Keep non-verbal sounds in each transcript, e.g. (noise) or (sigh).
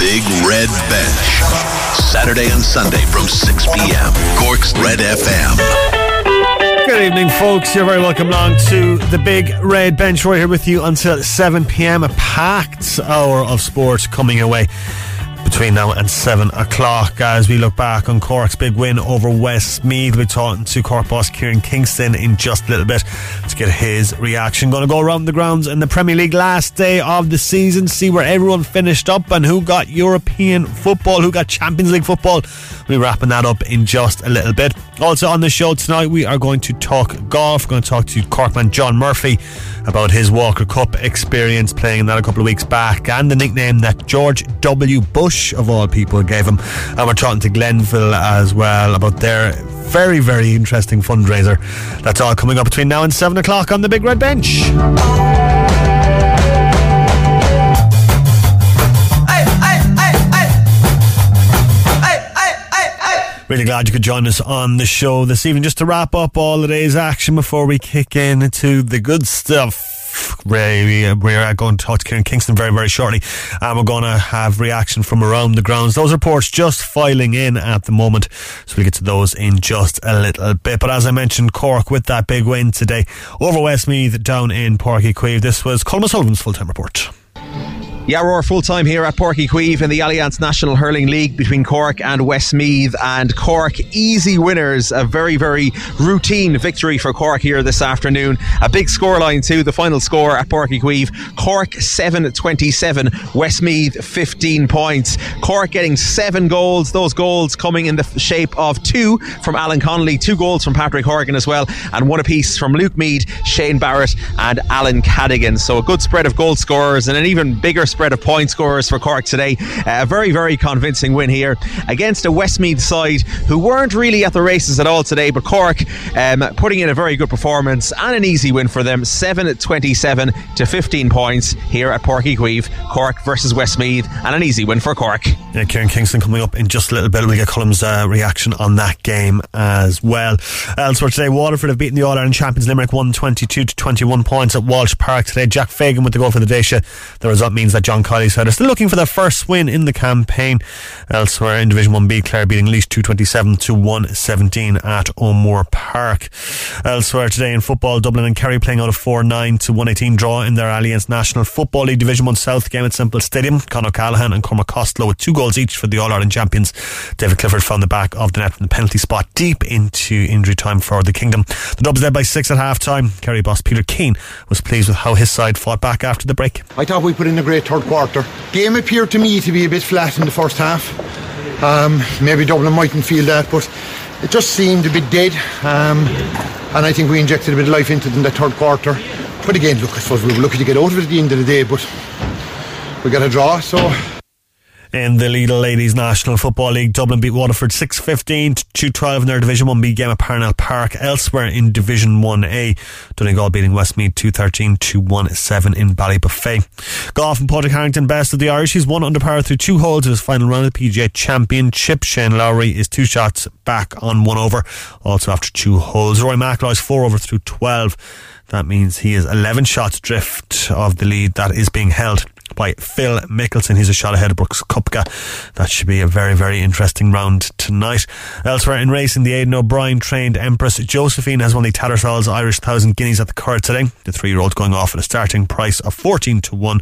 Big Red Bench. Saturday and Sunday from 6 p.m. Cork's Red FM. Good evening, folks. You're very welcome along to the Big Red Bench. Right here with you until 7 p.m. A packed hour of sports coming away between now and 7 o'clock as we look back on Cork's big win over Westmeath. We're talking to Cork boss Kieran Kingston in just a little bit to get his reaction. Going to go around the grounds in the Premier League last day of the season, see where everyone finished up and who got European football, who got Champions League football. We're wrapping that up in just a little bit. Also on the show tonight, we are going to talk golf. We're going to talk to Corkman John Murphy about his Walker Cup experience playing in that a couple of weeks back and the nickname that George W. Bush, of all people, gave him. And we're talking to Glenville as well about their very, very interesting fundraiser. That's all coming up between now and 7 o'clock on the Big Red Bench. Really glad you could join us on the show this evening. Just to wrap up all the day's action before we kick in into the good stuff. Ray, we're going to talk to Kieran Kingston very, very shortly, and we're going to have reaction from around the grounds. Those reports just filing in at the moment, so we'll get to those in just a little bit. But as I mentioned, Cork with that big win today over Westmeath down in Uí Chaoimh. This was Colm Sullivan's full time report. We're full time here at Uí Chaoimh in the Allianz National Hurling League between Cork and Westmeath. And Cork easy winners. A very, very routine victory for Cork here this afternoon. A big scoreline too. The final score at Uí Chaoimh Cork 7 27, Westmeath 15 points. Cork getting seven goals. Those goals coming in the shape of two from Alan Connolly, two goals from Patrick Horgan as well, and one apiece from Luke Mead, Shane Barrett, and Alan Cadigan. So a good spread of goal scorers and an even bigger spread of point scorers for Cork today. Uh, a very, very convincing win here against a Westmeath side who weren't really at the races at all today, but Cork um, putting in a very good performance and an easy win for them 7 27 to 15 points here at Uí Chaoimh. Cork versus Westmeath, and an easy win for Cork. Yeah, Kieran Kingston coming up in just a little bit. We'll get Colm's uh, reaction on that game as well. Elsewhere today, Waterford have beaten the All Ireland champions Limerick 122 to 21 points at Walsh Park today. Jack Fagan with the goal for the Déise. The result means that John Kiely side are still looking for their first win in the campaign. Elsewhere in Division 1B, Clare beating Laois 227 to 117 at O'Moore Park. Elsewhere today in football, Dublin and Kerry playing out a 4 9 to 118 draw in their Allianz National Football League Division 1 South game at Semple Stadium. Con O'Callaghan and Cormac Costello with two goals each for the All Ireland champions. David Clifford found the back of the net from the penalty spot deep into injury time for the Kingdom. The Dubs led by six at half time. Kerry boss Peter Keane was pleased with how his side fought back after the break. I thought we put in a great third quarter. Game appeared to me to be a bit flat in the first half. Um, maybe Dublin mightn't feel that, but it just seemed a bit dead. Um, and I think we injected a bit of life into it in the third quarter. But again, look, I suppose we were lucky to get out of it at the end of the day, but we got a draw, so in the Lidl Ladies National Football League. Dublin beat Waterford 6-15 to 2-12 in their Division 1B game at Parnell Park. Elsewhere in Division 1A, Donegal beating Westmeath 2-13 to 1-7 in Ballybofey. Golf and Padraig Harrington, best of the Irish. He's one under par through two holes in his final round of the PGA Championship. Shane Lowry is two shots back on one over, also after two holes. Rory McIlroy is four over through 12. That means he is 11 shots drift of the lead that is being held by Phil Mickelson. He's a shot ahead of Brooks Koepka. That should be a very, very interesting round tonight. Elsewhere in racing, the Aidan O'Brien trained Empress Josephine has won the Tattersall's Irish Thousand Guineas at the Curragh today. The three year old going off at a starting price of 14 to 1.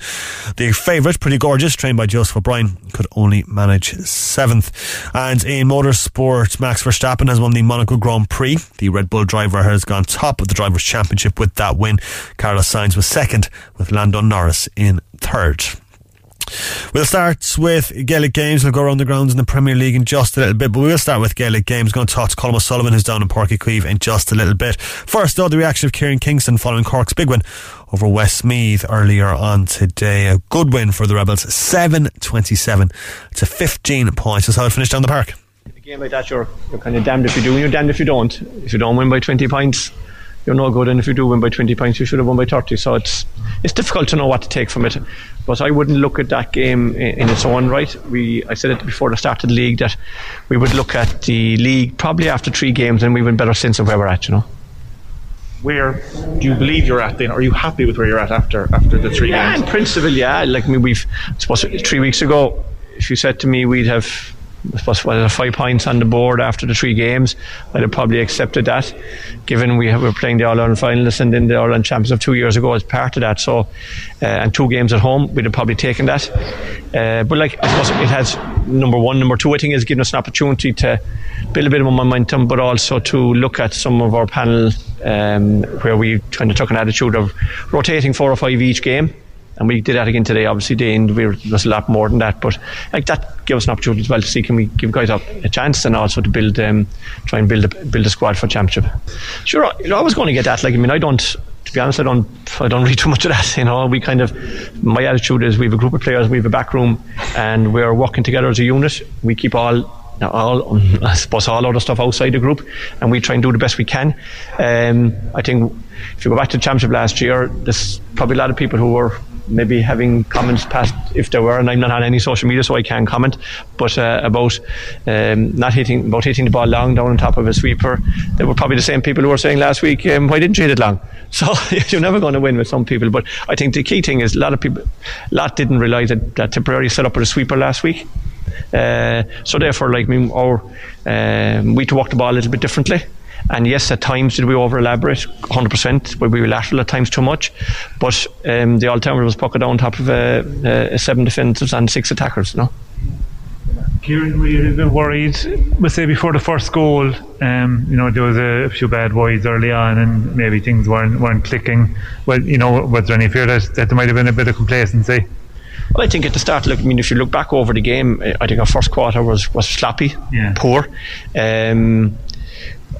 The favourite, Pretty Gorgeous, trained by Joseph O'Brien, could only manage seventh. And in motorsport, Max Verstappen has won the Monaco Grand Prix. The Red Bull driver has gone top of the Drivers' Championship with that win. Carlos Sainz was second, with Lando Norris in third. We'll start with Gaelic Games. We'll go around the grounds in the Premier League in just a little bit, but we'll start with Gaelic Games. Going to talk to Colm O'Sullivan, who's down in Chaoimh, in just a little bit. First, though, the reaction of Kieran Kingston following Cork's big win over Westmeath earlier on today. A good win for the Rebels, 7 27 to 15 points. That's how it finished down the park. A game like that, you're, you're kind of damned if you do and you're damned if you don't. If you don't win by 20 points, you're no good. And if you do win by 20 points, you should have won by 30. So it's it's difficult to know what to take from it. But I wouldn't look at that game in, in its own right. We I said it before the start of the league that we would look at the league probably after three games and we have a better sense of where we're at. You know. Where do you believe you're at then? Are you happy with where you're at after after the three yeah, games? in principle, yeah. Like I mean, we've I suppose three weeks ago if you said to me we'd have I suppose well, five points on the board after the three games, I'd have probably accepted that, given we were playing the All Ireland finalists and then the All Ireland champions of two years ago as part of that. So, uh, and two games at home, we'd have probably taken that. Uh, but like I suppose it has number one, number two. I think has given us an opportunity to build a bit of momentum, but also to look at some of our panel um, where we kind of took an attitude of rotating four or five each game and we did that again today. Obviously, Dane, we were, was a lot more than that, but like that gave us an opportunity as well to see can we give guys up a chance and also to build, um, try and build a, build a squad for championship. Sure, you know, I was going to get that. Like, I mean, I don't. To be honest, I don't. I don't (laughs) read too much of that. You know, we kind of. My attitude is we have a group of players, we have a back room, and we're working together as a unit. We keep all all I suppose all other stuff outside the group, and we try and do the best we can. Um, I think if you go back to the championship last year, there's probably a lot of people who were maybe having comments past if there were, and I'm not on any social media, so I can't comment. But uh, about um, not hitting, about hitting the ball long down on top of a sweeper, they were probably the same people who were saying last week, um, "Why didn't you hit it long?" (laughs) So (laughs) you're never going to win with some people. But I think the key thing is a lot of people, a lot didn't realise that, that Tipperary set up with a sweeper last week. Uh, so therefore, like me, our um, we to walk the ball a little bit differently. And yes, at times did we over elaborate, 100%, where we were lateral at times too much. But um, the alternative was puck it on top of uh, uh, seven defenders and six attackers, you know. Kieran, were you a bit worried, let's say before the first goal, um, you know, there was a, few bad wides early on and maybe things weren't, weren't clicking. Well, you know, was there any fear that, that there might have been a bit of complacency? Well, I think at the start, look, I mean, if you look back over the game, I think our first quarter was, was sloppy, yeah. poor. Um,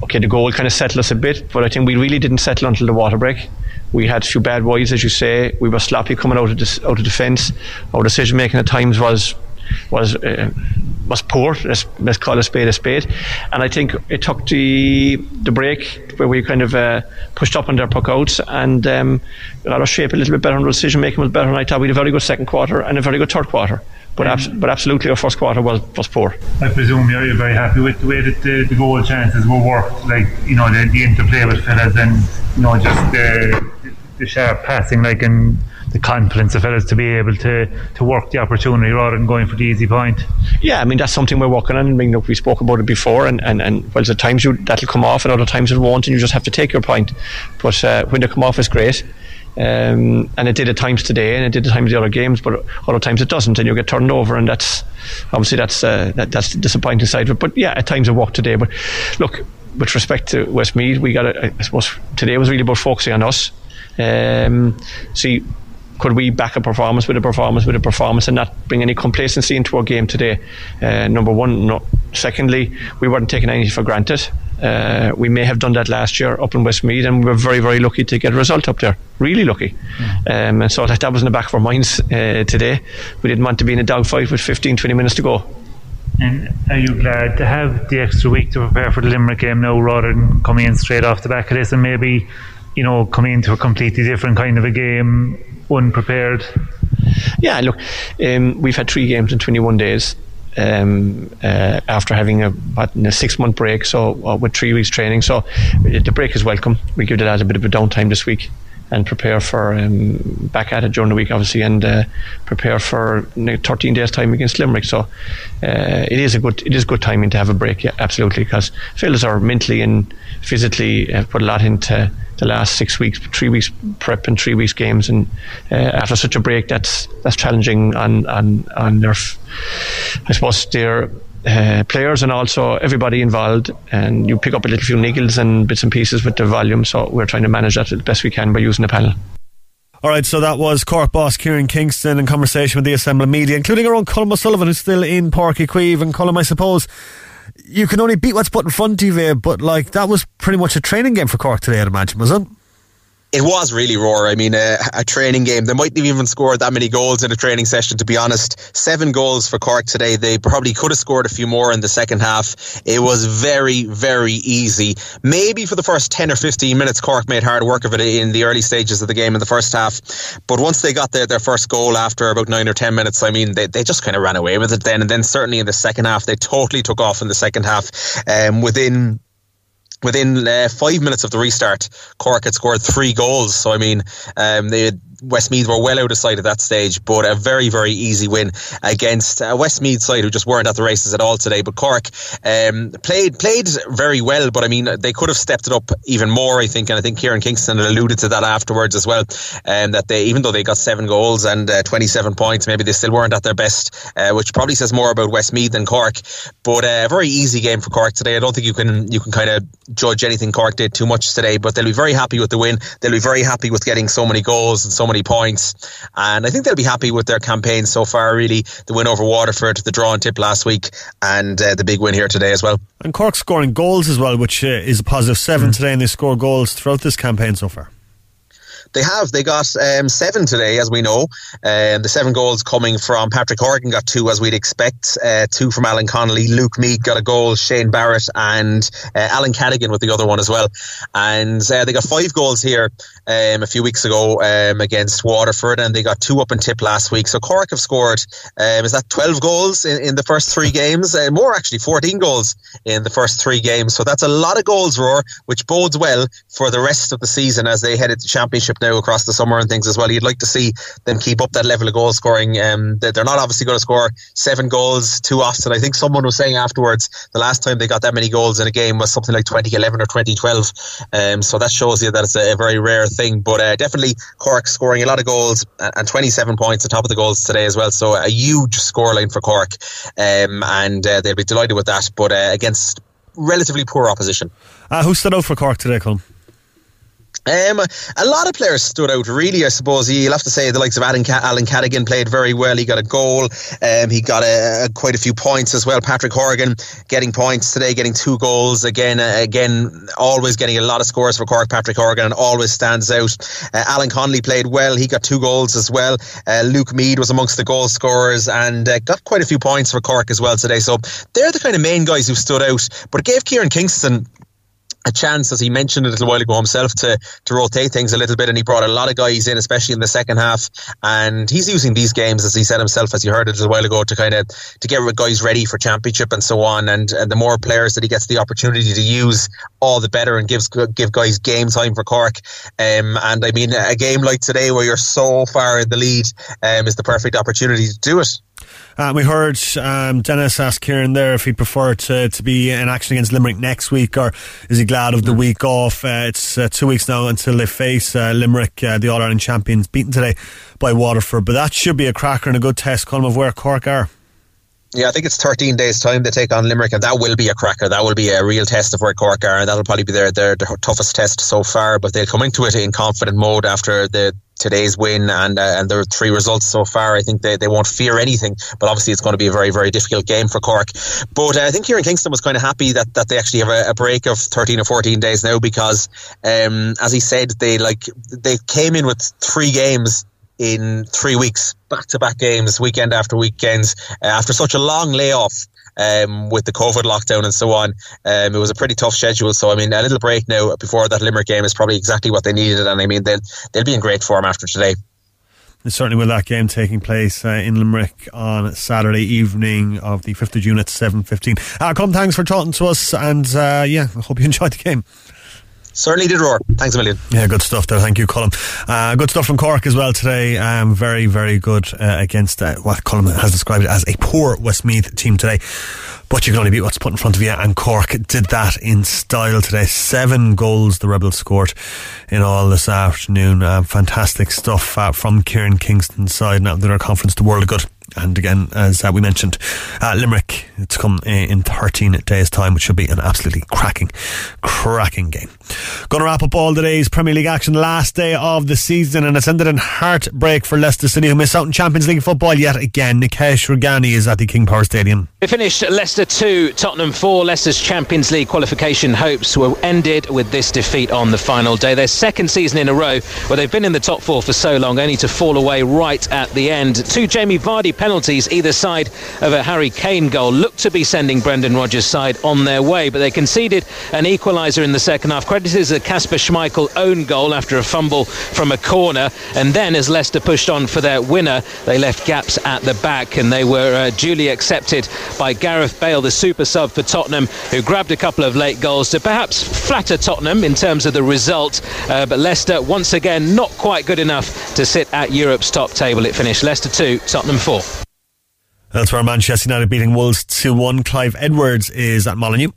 okay, the goal kind of settled us a bit, but I think we really didn't settle until the water break. We had a few bad wides, as you say. We were sloppy coming out of this, out of defence. Our decision making at times was was uh, was poor. Let's, let's call a spade a spade. And I think it took the the break where we kind of uh, pushed up on their puck outs and um, got our shape a little bit better. And decision making was better. And I thought we had a very good second quarter and a very good third quarter. But, abs- but absolutely, our first quarter was, was poor. I presume you're, you're very happy with the way that the, the goal chances were worked, like you know the, the interplay with fellas and you know just the, the sharp passing, like and the confidence of fellas to be able to, to work the opportunity rather than going for the easy point. Yeah, I mean that's something we're working on. I mean, look, we spoke about it before, and and, and well, at times you that'll come off, and other times it won't, and you just have to take your point. But uh, when they come off, it's great. Um, and it did at times today, and it did at times the other games, but other times it doesn't, and you get turned over, and that's obviously that's uh, that, that's the disappointing side of it. But yeah, at times it worked today. But look, with respect to Westmeath, we got a, I suppose today was really about focusing on us. Um, see, could we back a performance with a performance with a performance and not bring any complacency into our game today? Uh, number one. No. Secondly, we weren't taking anything for granted. Uh, we may have done that last year up in Westmeath, and we were very, very lucky to get a result up there. Really lucky. Mm. Um, and so that, that was in the back of our minds uh, today. We didn't want to be in a dogfight with 15, 20 minutes to go. And are you glad to have the extra week to prepare for the Limerick game now rather than coming in straight off the back of this and maybe, you know, coming into a completely different kind of a game unprepared? Yeah, look, um, we've had three games in 21 days um, uh, after having a, what, a six month break, so uh, with three weeks training. So the break is welcome. We give the lads a bit of a downtime this week and prepare for um, back at it during the week, obviously, and uh, prepare for 13 days' time against Limerick. So uh, it is a good it is good timing to have a break, yeah, absolutely, because fellas are mentally and physically uh, put a lot into the last six weeks, three weeks prep and three weeks games, and uh, after such a break, that's that's challenging on on on their, I suppose their uh, players and also everybody involved. And you pick up a little few niggles and bits and pieces with the volume. So we're trying to manage that as best we can by using the panel. All right, so that was Cork boss Kieran Kingston in conversation with the Assembly Media, including our own Colm O'Sullivan, who's still in Uí Chaoimh. And Colm, I suppose you can only beat what's put in front of you, there, but like that was pretty much a training game for Cork today, I'd imagine, was it? It was really raw. I mean, a, a, training game. They mightn't have even scored that many goals in a training session, to be honest. Seven goals for Cork today. They probably could have scored a few more in the second half. It was very, very easy. Maybe for the first 10 or 15 minutes, Cork made hard work of it in the early stages of the game in the first half. But once they got their, their first goal after about nine or 10 minutes, I mean, they, they just kind of ran away with it then. And then certainly in the second half, they totally took off in the second half. Um, within Within uh, five minutes of the restart, Cork had scored three goals. So I mean, um, they had Westmeath were well out of sight at that stage, but a very, very easy win against a Westmeath side who just weren't at the races at all today. But Cork um, played played very well, but I mean, they could have stepped it up even more, I think. And I think Kieran Kingston alluded to that afterwards as well. Um, that they, even though they got seven goals and uh, 27 points, maybe they still weren't at their best, uh, which probably says more about Westmeath than Cork. But uh, a very easy game for Cork today. I don't think you can you can kind of judge anything Cork did too much today, but they'll be very happy with the win. They'll be very happy with getting so many goals and so many points, and I think they'll be happy with their campaign so far. Really, the win over Waterford, the draw and tip last week, and uh, the big win here today as well. And Cork scoring goals as well, which uh, is a positive seven mm. today, and they score goals throughout this campaign so far. They have. They got um, seven today, as we know. Um, the seven goals coming from Patrick Horgan got two, as we'd expect. Uh, two from Alan Connolly. Luke Mead got a goal. Shane Barrett and uh, Alan Cadigan with the other one as well. And uh, they got five goals here um, a few weeks ago um, against Waterford, and they got two up and tip last week. So Cork have scored, um, is that 12 goals in, in the first three games? Uh, more actually, 14 goals in the first three games. So that's a lot of goals, Rory, which bodes well for the rest of the season as they head into Championship now across the summer and things as well. You'd like to see them keep up that level of goal scoring. Um, they're not obviously going to score seven goals too often. I think someone was saying afterwards the last time they got that many goals in a game was something like 2011 or 2012. Um, so that shows you that it's a, a very rare thing. But uh, definitely Cork scoring a lot of goals and 27 points on top of the goals today as well. So a huge scoreline for Cork, um, and uh, they'll be delighted with that. But uh, against relatively poor opposition. Uh, who stood out for Cork today, Colm? Um, a lot of players stood out, really. I suppose you'll have to say the likes of Alan, Alan Cadigan played very well. He got a goal. Um, he got a, a, quite a few points as well. Patrick Horgan getting points today, getting two goals again. Uh, again, always getting a lot of scores for Cork. Patrick Horgan and always stands out. Uh, Alan Connolly played well. He got two goals as well. Uh, Luke Mead was amongst the goal scorers and uh, got quite a few points for Cork as well today. So they're the kind of main guys who stood out. But it gave Kieran Kingston a chance, as he mentioned a little while ago himself, to to rotate things a little bit, and he brought a lot of guys in, especially in the second half. And he's using these games, as he said himself, as you heard it a little while ago, to kind of to get guys ready for championship and so on. And, and the more players that he gets the opportunity to use, all the better, and gives give guys game time for Cork. Um, and I mean, a game like today, where you're so far in the lead, um, is the perfect opportunity to do it. Uh, we heard um, Dennis ask Kieran there if he'd prefer to, to be in action against Limerick next week or is he glad of the week off. Uh, it's uh, two weeks now until they face uh, Limerick, uh, the All Ireland champions, beaten today by Waterford. But that should be a cracker and a good test, Colm of where Cork are. Yeah, I think it's 13 days' time they take on Limerick, and that will be a cracker. That will be a real test of where Cork are, and that'll probably be their, their, their toughest test so far. But they'll come into it in confident mode after the today's win and uh, and their three results so far. I think they, they won't fear anything, but obviously it's going to be a very very difficult game for Cork. But uh, I think Kieran Kingston was kind of happy that, that they actually have a, a break of 13 or 14 days now because, um, as he said, they like they came in with three games in three weeks, back to back games, weekend after weekend, uh, after such a long layoff um, with the COVID lockdown and so on. Um, it was a pretty tough schedule. So, I mean, a little break now before that Limerick game is probably exactly what they needed. And I mean, they'll, they'll be in great form after today. And certainly with that game taking place uh, in Limerick on Saturday evening of the 5th of June at 7.15. Uh, Colm, thanks for talking to us and uh, yeah, I hope you (laughs) enjoyed the game. Certainly did roar. Thanks a million. Yeah, good stuff there. Thank you, Colm. Uh, good stuff from Cork as well today. Um, very, very good uh, against uh, what Colm has described as a poor Westmeath team today. But you can only beat what's put in front of you, and Cork did that in style today. Seven goals the Rebels scored in all this afternoon. Uh, fantastic stuff uh, from Kieran Kingston's side. Now they're a conference the world of good. And again, as uh, we mentioned, Limerick to come eh, in 13 days' time, which should be an absolutely cracking, cracking game. Going to wrap up all today's Premier League action, last day of the season, and it's ended in heartbreak for Leicester City, who miss out in Champions League football yet again. Nikesh Rugani is at the King Power Stadium. They finished Leicester 2, Tottenham 4. Leicester's Champions League qualification hopes were ended with this defeat on the final day. Their second season in a row where they've been in the top four for so long, only to fall away right at the end. Two Jamie Vardy penalties either side of a Harry Kane goal looked to be sending Brendan Rodgers' side on their way, but they conceded an equaliser in the second half. Credited as a Casper Schmeichel own goal after a fumble from a corner, and then as Leicester pushed on for their winner, they left gaps at the back, and they were uh, duly accepted by Gareth Bale, the super sub for Tottenham, who grabbed a couple of late goals to perhaps flatter Tottenham in terms of the result. Uh, but Leicester, once again, not quite good enough to sit at Europe's top table. It finished Leicester 2, Tottenham 4. That's where Manchester United beating Wolves 2 1. Clive Edwards is at Molyneux.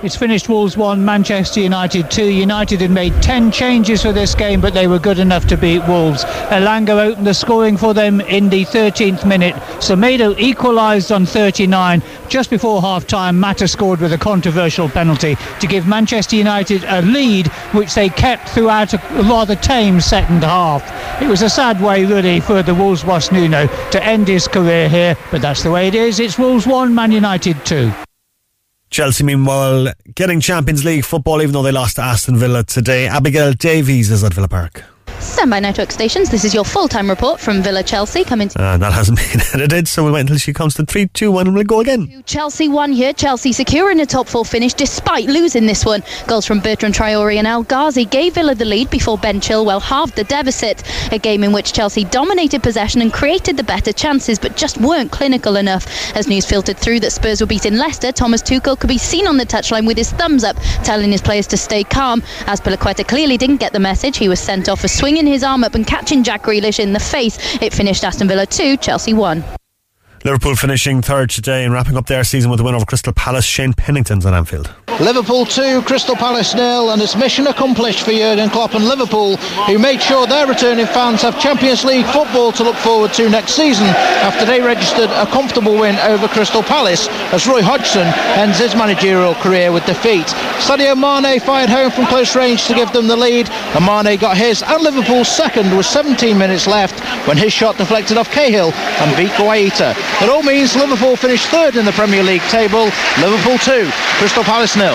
It's finished Wolves 1, Manchester United 2. United had made 10 changes for this game, but they were good enough to beat Wolves. Elanga opened the scoring for them in the 13th minute. Semedo equalised on 39. Just before half time, Mata scored with a controversial penalty to give Manchester United a lead, which they kept throughout a rather tame second half. It was a sad way, really, for the Wolves boss Nuno to end his career here, but that's the way it is. It's Wolves 1, Man United 2. Chelsea, meanwhile, getting Champions League football, even though they lost to Aston Villa today. Abigail Davies is at Villa Park. Stand by network stations. This is your full time report from Villa Chelsea coming to. Uh, that hasn't (laughs) been edited, so we'll wait until she comes to 3 2 1 and we'll go again. Chelsea won here. Chelsea securing a top four finish despite losing this one. Goals from Bertrand Traore and El Ghazi gave Villa the lead before Ben Chilwell halved the deficit. A game in which Chelsea dominated possession and created the better chances, but just weren't clinical enough. As news filtered through that Spurs were beating Leicester, Thomas Tuchel could be seen on the touchline with his thumbs up, telling his players to stay calm. Azpilicueta clearly didn't get the message. He was sent off for swinging his arm up and catching Jack Grealish in the face. It finished Aston Villa 2, Chelsea 1. Liverpool finishing third today and wrapping up their season with a win over Crystal Palace. Shane Pennington's at Anfield. Liverpool 2, Crystal Palace nil, and it's mission accomplished for Jurgen Klopp and Liverpool, who made sure their returning fans have Champions League football to look forward to next season after they registered a comfortable win over Crystal Palace as Roy Hodgson ends his managerial career with defeat. Sadio Mane fired home from close range to give them the lead, and Mane got his and Liverpool's second with 17 minutes left when his shot deflected off Cahill and beat Guaita. It all means Liverpool finished third in the Premier League table. Liverpool 2, Crystal Palace nil.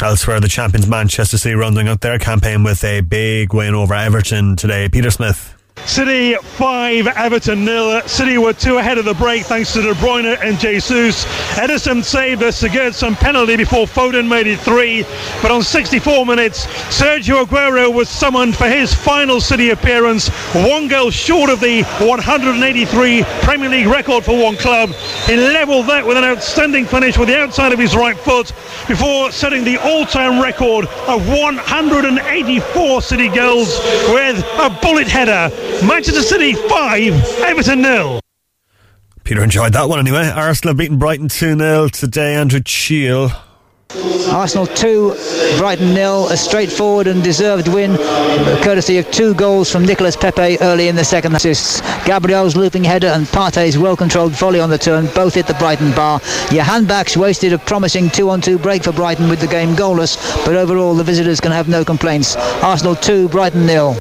Elsewhere, the champions Manchester City rounding out their campaign with a big win over Everton today. Peter Smith. City 5, Everton nil. City were two ahead of the break thanks to De Bruyne and Jesus. Ederson saved a Sigurdsson penalty before Foden made it three. But on 64 minutes, Sergio Aguero was summoned for his final City appearance. One goal short of the 183 Premier League record for one club. He levelled that with an outstanding finish with the outside of his right foot before setting the all-time record of 184 City goals with a bullet header. Manchester City 5, Everton nil. Peter enjoyed that one anyway. Arsenal beating Brighton 2 0 today. Andrew Cheel. Arsenal 2, Brighton nil. A straightforward and deserved win, courtesy of two goals from Nicolas Pepe early in the second assists. Gabriel's looping header and Partey's well-controlled volley on the turn both hit the Brighton bar. Johan Baks wasted a promising two-on-two break for Brighton with the game goalless, but overall the visitors can have no complaints. Arsenal 2, Brighton nil.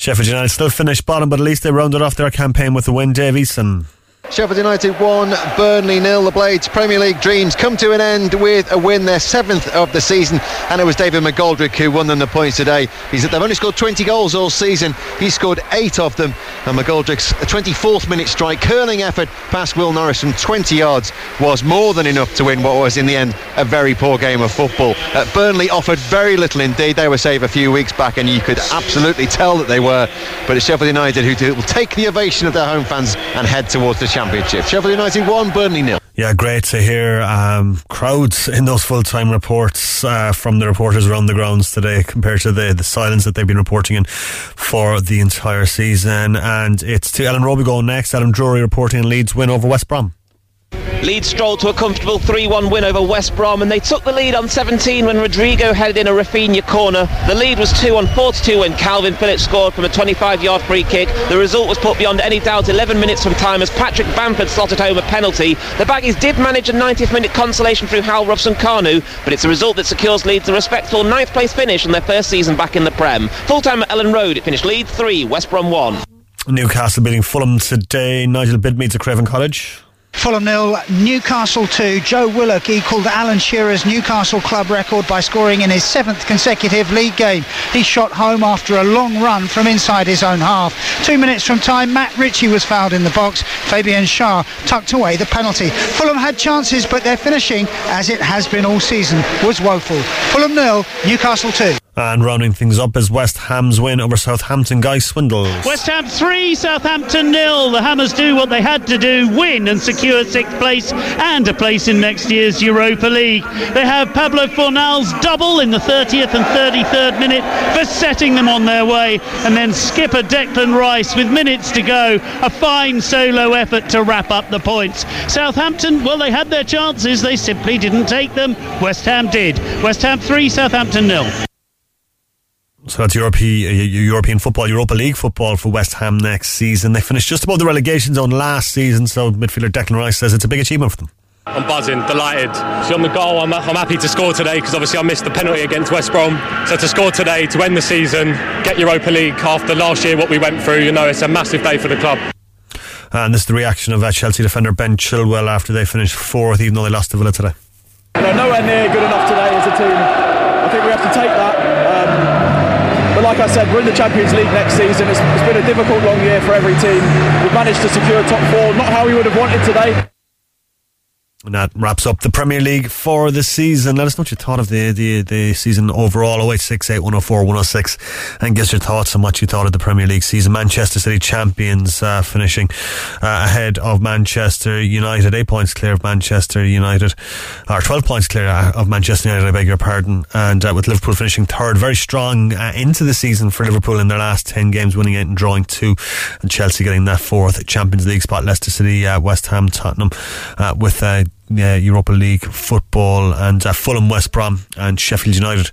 Sheffield United still finished bottom, but at least they rounded off their campaign with a win. Davison. Sheffield United 1, Burnley nil. The Blades' Premier League dreams come to an end with a win, their seventh of the season, and it was David McGoldrick who won them the points today. He's, they've only scored 20 goals all season. He scored eight of them, and McGoldrick's 24th minute strike, curling effort past Will Norris from 20 yards was more than enough to win what was in the end a very poor game of football. Uh, Burnley offered very little indeed. They were saved a few weeks back, and you could absolutely tell that they were. But it's Sheffield United who will take the ovation of their home fans and head towards the Championship. Sheffield United 1, Burnley nil. Yeah, great to hear um, crowds in those full time reports uh, from the reporters around the grounds today compared to the, the silence that they've been reporting in for the entire season. And it's to Elland Road going next. Adam Drury reporting Leeds win over West Brom. Leeds strolled to a comfortable 3-1 win over West Brom and they took the lead on 17 when Rodrigo headed in a Raphinha corner. The lead was 2 on 42 when Kalvin Phillips scored from a 25-yard free kick. The result was put beyond any doubt 11 minutes from time as Patrick Bamford slotted home a penalty. The Baggies did manage a 90th minute consolation through Hal Robson-Kanu, but it's a result that secures Leeds a respectable ninth place finish in their first season back in the Prem. Full time at Elland Road, it finished Leeds 3, West Brom 1. Newcastle beating Fulham today. Nigel Bidmead's at Craven Cottage. Fulham nil, Newcastle 2. Joe Willock equalled Alan Shearer's Newcastle club record by scoring in his seventh consecutive league game. He shot home after a long run from inside his own half. Two minutes from time, Matt Ritchie was fouled in the box. Fabian Schär tucked away the penalty. Fulham had chances, but their finishing, as it has been all season, was woeful. Fulham nil, Newcastle 2. And rounding things up is West Ham's win over Southampton. Guy Swindles. West Ham 3, Southampton nil. The Hammers do what they had to do win and secure sixth place and a place in next year's Europa League. They have Pablo Fornal's double in the 30th and 33rd minute for setting them on their way. And then skipper Declan Rice with minutes to go. A fine solo effort to wrap up the points. Southampton, well, they had their chances. They simply didn't take them. West Ham did. West Ham 3, Southampton nil. So that's European, European football, Europa League football for West Ham next season. They finished just above the relegation zone last season, so midfielder Declan Rice says it's a big achievement for them. I'm buzzing, delighted. See, on the goal, I'm, I'm happy to score today because obviously I missed the penalty against West Brom. So to score today, to end the season, get Europa League after last year, what we went through, you know, it's a massive day for the club. And this is the reaction of uh, Chelsea defender Ben Chilwell after they finished fourth, even though they lost to Villa today. They're nowhere near good enough today as a team. I think we have to take that. Like I said, we're in the Champions League next season. It's, it's been a difficult long year for every team. We've managed to secure top four, not how we would have wanted today. And that wraps up the Premier League for the season. Let us know what you thought of the, the, the season overall. 0868 104 106 and give us your thoughts on what you thought of the Premier League season. Manchester City champions uh, finishing uh, ahead of Manchester United. Eight points clear of Manchester United, or 12 points clear uh, of Manchester United, I beg your pardon. And uh, with Liverpool finishing third, very strong uh, into the season for Liverpool in their last 10 games, winning eight and drawing two. And Chelsea getting that fourth Champions League spot. Leicester City, uh, West Ham, Tottenham with uh, Europa League football and uh, Fulham, West Brom, and Sheffield United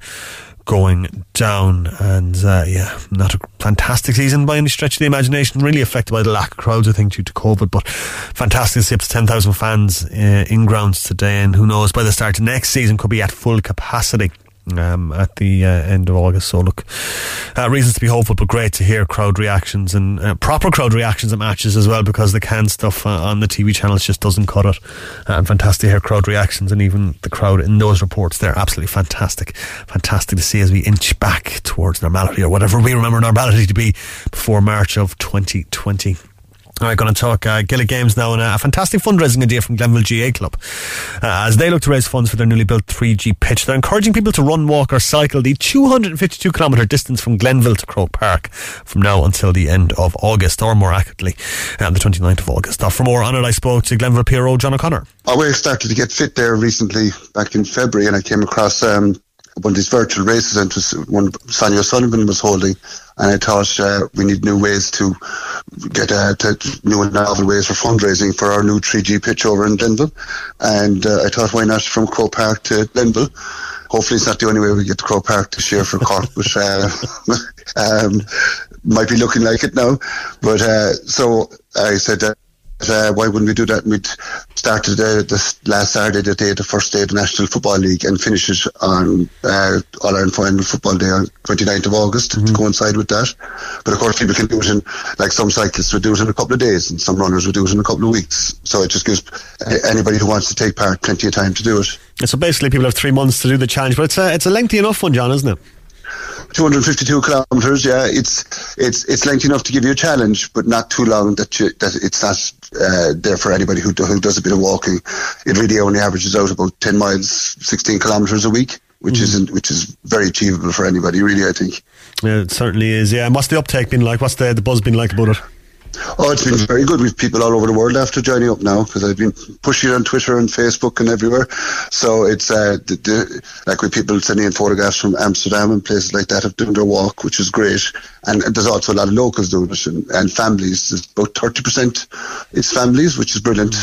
going down. And uh, yeah, not a fantastic season by any stretch of the imagination. Really affected by the lack of crowds, I think, due to COVID. But fantastic to see up to 10,000 fans uh, in grounds today. And who knows, by the start of next season, could be at full capacity um, at the uh, end of August. So look, uh, reasons to be hopeful, but great to hear crowd reactions and uh, proper crowd reactions at matches as well, because the canned stuff uh, on the TV channels just doesn't cut it. And fantastic to hear crowd reactions and even the crowd in those reports. They're absolutely fantastic, fantastic to see as we inch back towards normality or whatever we remember normality to be before March of 2020. All right, going to talk uh, Games now and a fantastic fundraising idea from Glenville GAA Club. Uh, as they look to raise funds for their newly built 3G pitch, they're encouraging people to run, walk, or cycle the 252 kilometre distance from Glenville to Croke Park from now until the end of August, or more accurately, uh, the 29th of August. Uh, for more on it, I spoke to Glenville PRO John O'Connor. I started to get fit there recently, back in February, and I came across um, one of these virtual races and was one Sonia O'Sullivan was holding and I thought uh, we need new ways to get uh, to new and novel ways for fundraising for our new 3G pitch over in Glenville. And uh, I thought why not from Croke Park to Glenville? Hopefully it's not the only way we get to Croke Park this year for Cork but uh, (laughs) um, might be looking like it now. But uh, so I said uh, why wouldn't we do that? We'd start uh, this last Saturday, the day, the first day of the National Football League, and finish it on uh, All Ireland Final Football Day on 29th of August mm-hmm. to coincide with that. But of course, people can do it in, like some cyclists would do it in a couple of days, and some runners would do it in a couple of weeks. So it just gives anybody who wants to take part plenty of time to do it. So basically, people have three months to do the challenge, but it's a, it's a lengthy enough one, John, isn't it? 252 kilometres. Yeah, it's it's it's lengthy enough to give you a challenge, but not too long that you, that it's not uh, there for anybody who who does a bit of walking. It really only averages out about 10 miles, 16 kilometres a week, which mm. isn't which is very achievable for anybody. Really, I think. Yeah, it certainly is. Yeah, and what's the uptake been like? What's the the buzz been like about it? Oh, it's been very good with people all over the world after joining up now because I've been pushing it on Twitter and Facebook and everywhere. So it's uh, the, the, like with people sending in photographs from Amsterdam and places like that of doing their walk, which is great. And, there's also a lot of locals doing it and, and families. There's about 30% it's families, which is brilliant.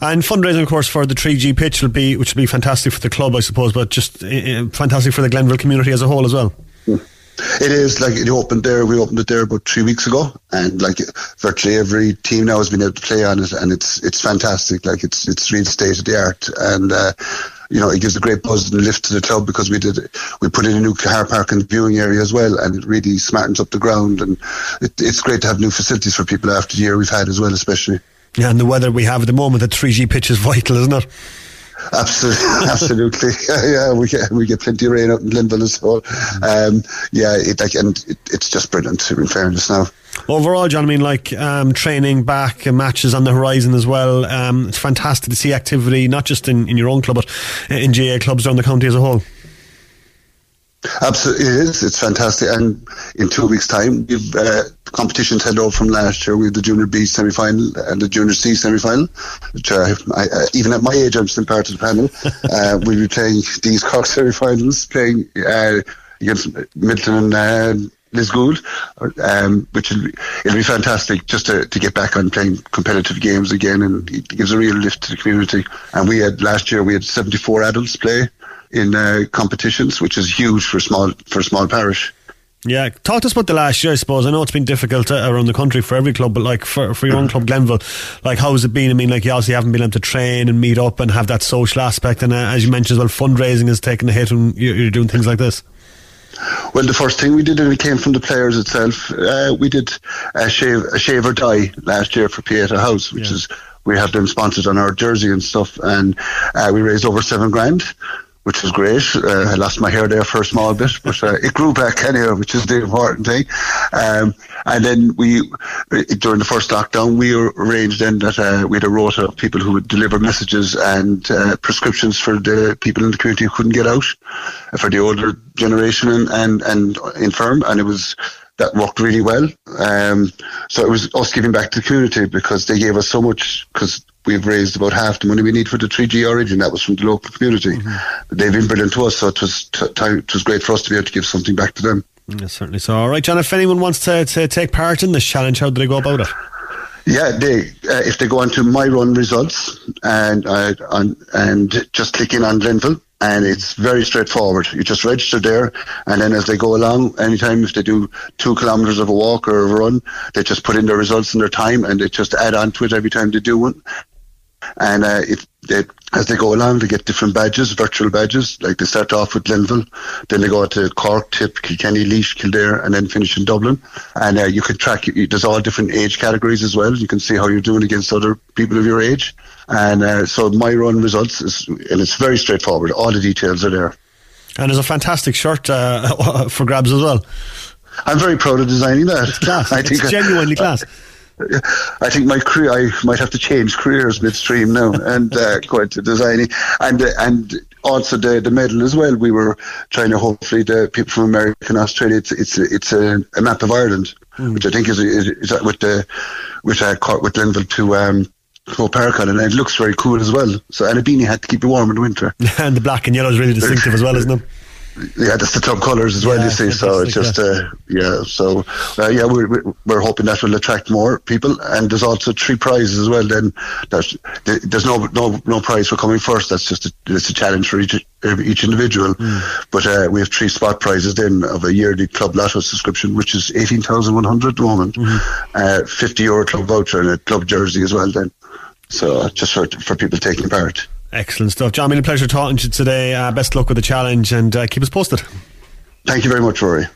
And fundraising, of course, for the 3G pitch will be, which will be fantastic for the club, I suppose, but just uh, fantastic for the Glenville community as a whole as well. Mm. It is like it opened there. We opened it there about three weeks ago, and like virtually every team now has been able to play on it, and it's it's fantastic. Like it's it's real state of the art, and uh, you know it gives a great buzz and lift to the club because we did we put in a new car park and viewing area as well, and it really smartens up the ground, and it, it's great to have new facilities for people after the year we've had as well, especially. Yeah, and the weather we have at the moment, the 3G pitch is vital, isn't it? (laughs) Absolutely, (laughs) absolutely. yeah, we get we get plenty of rain out in Glenville as well. Um, yeah, it, like, and it, it's just brilliant. In fairness, now. Overall, John, I mean, like um, training back, and matches on the horizon as well. Um, it's fantastic to see activity, not just in, in your own club, but in GAA clubs around the county as a whole. Absolutely, it is. It's fantastic. And in two weeks' time, we've uh, competitions held over from last year. We have the Junior B semi final and the Junior C semi final, which uh, I, uh, even at my age, I'm still part of the panel. (laughs) uh, we'll be playing these Cork semi finals, playing uh, against Midleton and uh, Lisgoold, um, which will be, it'll be fantastic just to, to get back on playing competitive games again, and it gives a real lift to the community. And we had last year we had 74 adults play in uh, competitions, which is huge for small for a small parish. Yeah, talk to us about the last year. I suppose I know it's been difficult uh, around the country for every club, but like for, for your own club, Glenville, like how has it been? I mean, like you obviously haven't been able to train and meet up and have that social aspect, and uh, as you mentioned as well, fundraising has taken a hit when you're, you're doing things like this. Well, the first thing we did, and it came from the players itself, uh, we did a shave, a shave or die last year for Pieta House, which yeah. is we have them sponsored on our jersey and stuff, and uh, we raised over seven grand which was great. Uh, I lost my hair there for a small bit, but uh, it grew back anyway, which is the important thing. Um, and then we, during the first lockdown, we arranged then that uh, we had a rota of people who would deliver messages and uh, prescriptions for the people in the community who couldn't get out, uh, for the older generation and, and, and infirm. And it was, that worked really well. Um, so it was us giving back to the community because they gave us so much because we've raised about half the money we need for the 3G origin. That was from the local community. Mm-hmm. They've been brilliant to us, so it was t- t- it was great for us to be able to give something back to them. Yeah, certainly. So, all right, John. If anyone wants to, to take part in this challenge, how do they go about it? Yeah, they uh, if they go onto my run results and uh, on, and just click in on Glenville and it's very straightforward. You just register there, and then as they go along, anytime if they do two kilometres of a walk or a run, they just put in their results and their time, and they just add on to it every time they do one. And uh, they, as they go along, they get different badges, virtual badges. Like they start off with Glenville, then they go to Cork, Tip, Kilkenny, Laois, Kildare, and then finish in Dublin. And uh, you can track. There's all different age categories as well. You can see how you're doing against other people of your age. And uh, so my run results is, and it's very straightforward. All the details are there. And there's a fantastic shirt uh, (laughs) for grabs as well. I'm very proud of designing that. It's class. (laughs) I think it's genuinely class. (laughs) I think my career, I might have to change careers midstream now and uh, (laughs) go into designing. And uh, and also the the medal as well. We were trying to hopefully the people from America and Australia. It's it's it's a, a map of Ireland, mm. which I think is is, is with the with uh, caught with Glenville to um, Croke Park on it, and it looks very cool as well. So and a beanie had to keep you warm in the winter. (laughs) and the black and yellow is really distinctive as well, isn't it? Yeah, that's the club colours as well. Yeah, you see, so it's just uh, yeah. So uh, yeah, we're we're hoping that will attract more people, and there's also three prizes as well. Then there's there's no no no prize for coming first. That's just a, it's a challenge for each each individual. Mm. But uh, we have three spot prizes then of a yearly club lotto subscription, which is eighteen thousand one hundred at the moment. Mm-hmm. Uh, Fifty euro club voucher and a club jersey as well. Then, so just for for people taking part. Excellent stuff. John, a pleasure talking to you today. Uh, best luck with the challenge and uh, keep us posted. Thank you very much, Rory.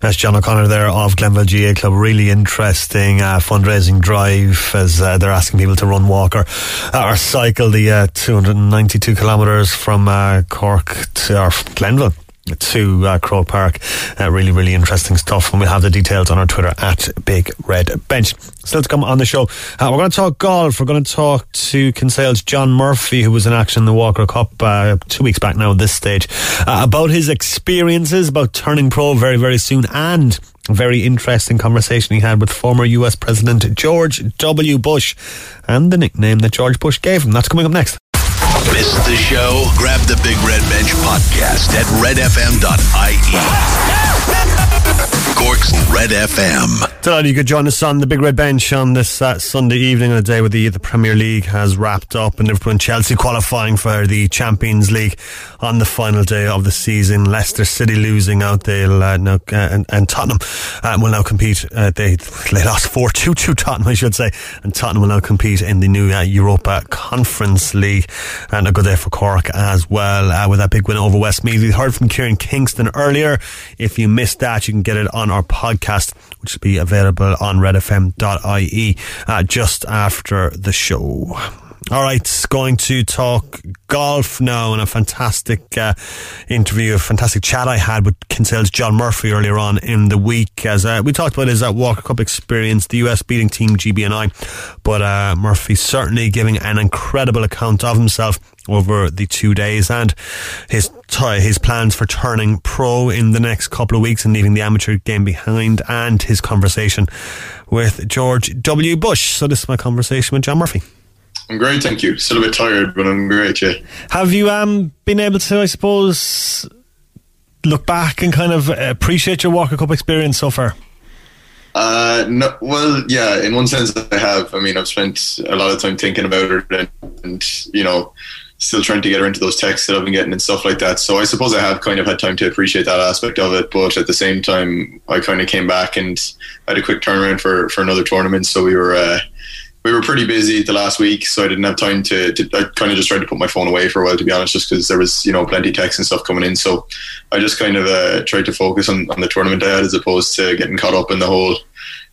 That's John O'Connor there of Glenville GAA Club. Really interesting uh, fundraising drive as uh, they're asking people to run, walk, or, uh, or cycle the uh, 292 kilometres from uh, Cork to or Glenville to uh, Croke Park. Uh, really, really interesting stuff. And we'll have the details on our Twitter at Big Red Bench. Still to come on the show, uh, we're going to talk golf. We're going to talk to Kinsale's John Murphy, who was in action in the Walker Cup uh, two weeks back now at this stage, uh, about his experiences, about turning pro very, very soon, and very interesting conversation he had with former US President George W. Bush and the nickname that George Bush gave him. That's coming up next. Missed the show? Grab the Big Red Bench podcast at redfm.ie. Cork's Red FM. Delighted you could join us on the Big Red Bench on this uh, Sunday evening on a day where the, the Premier League has wrapped up and Liverpool and Chelsea qualifying for the Champions League on the final day of the season. Leicester City losing out. They'll uh, now, uh, and, and, Tottenham uh, will now compete. Uh, they, they lost 4 2 to Tottenham, I should say. And Tottenham will now compete in the new uh, Europa Conference League. And a good day for Cork as well with that big win over Westmeath. We heard from Kieran Kingston earlier. If you missed that, you can get it on our podcast, which will be available on redfm.ie uh, just after the show. All right, going to talk golf now and a fantastic uh, interview, a fantastic chat I had with Kinsale's John Murphy earlier on in the week. As uh, we talked about his uh, Walker Cup experience, the US beating Team GBNI, but uh, Murphy certainly giving an incredible account of himself over the two days and his his plans for turning pro in the next couple of weeks and leaving the amateur game behind and his conversation with George W. Bush. So this is my conversation with John Murphy. I'm great, thank you. Still a bit tired, but I'm great, yeah. Have you um, been able to, I suppose, look back and kind of appreciate your Walker Cup experience so far? Uh, no, well, yeah, in one sense I have. I mean, I've spent a lot of time thinking about it and, and you know, still trying to get her into those texts that I've been getting and stuff like that. So I suppose I have kind of had time to appreciate that aspect of it. But at the same time, I kind of came back and had a quick turnaround for, for another tournament. So we were, uh, we were pretty busy the last week, so I didn't have time to. to I kind of just tried to put my phone away for a while, to be honest, just because there was you know plenty of texts and stuff coming in. So I just kind of uh, tried to focus on, on the tournament I had as opposed to getting caught up in the whole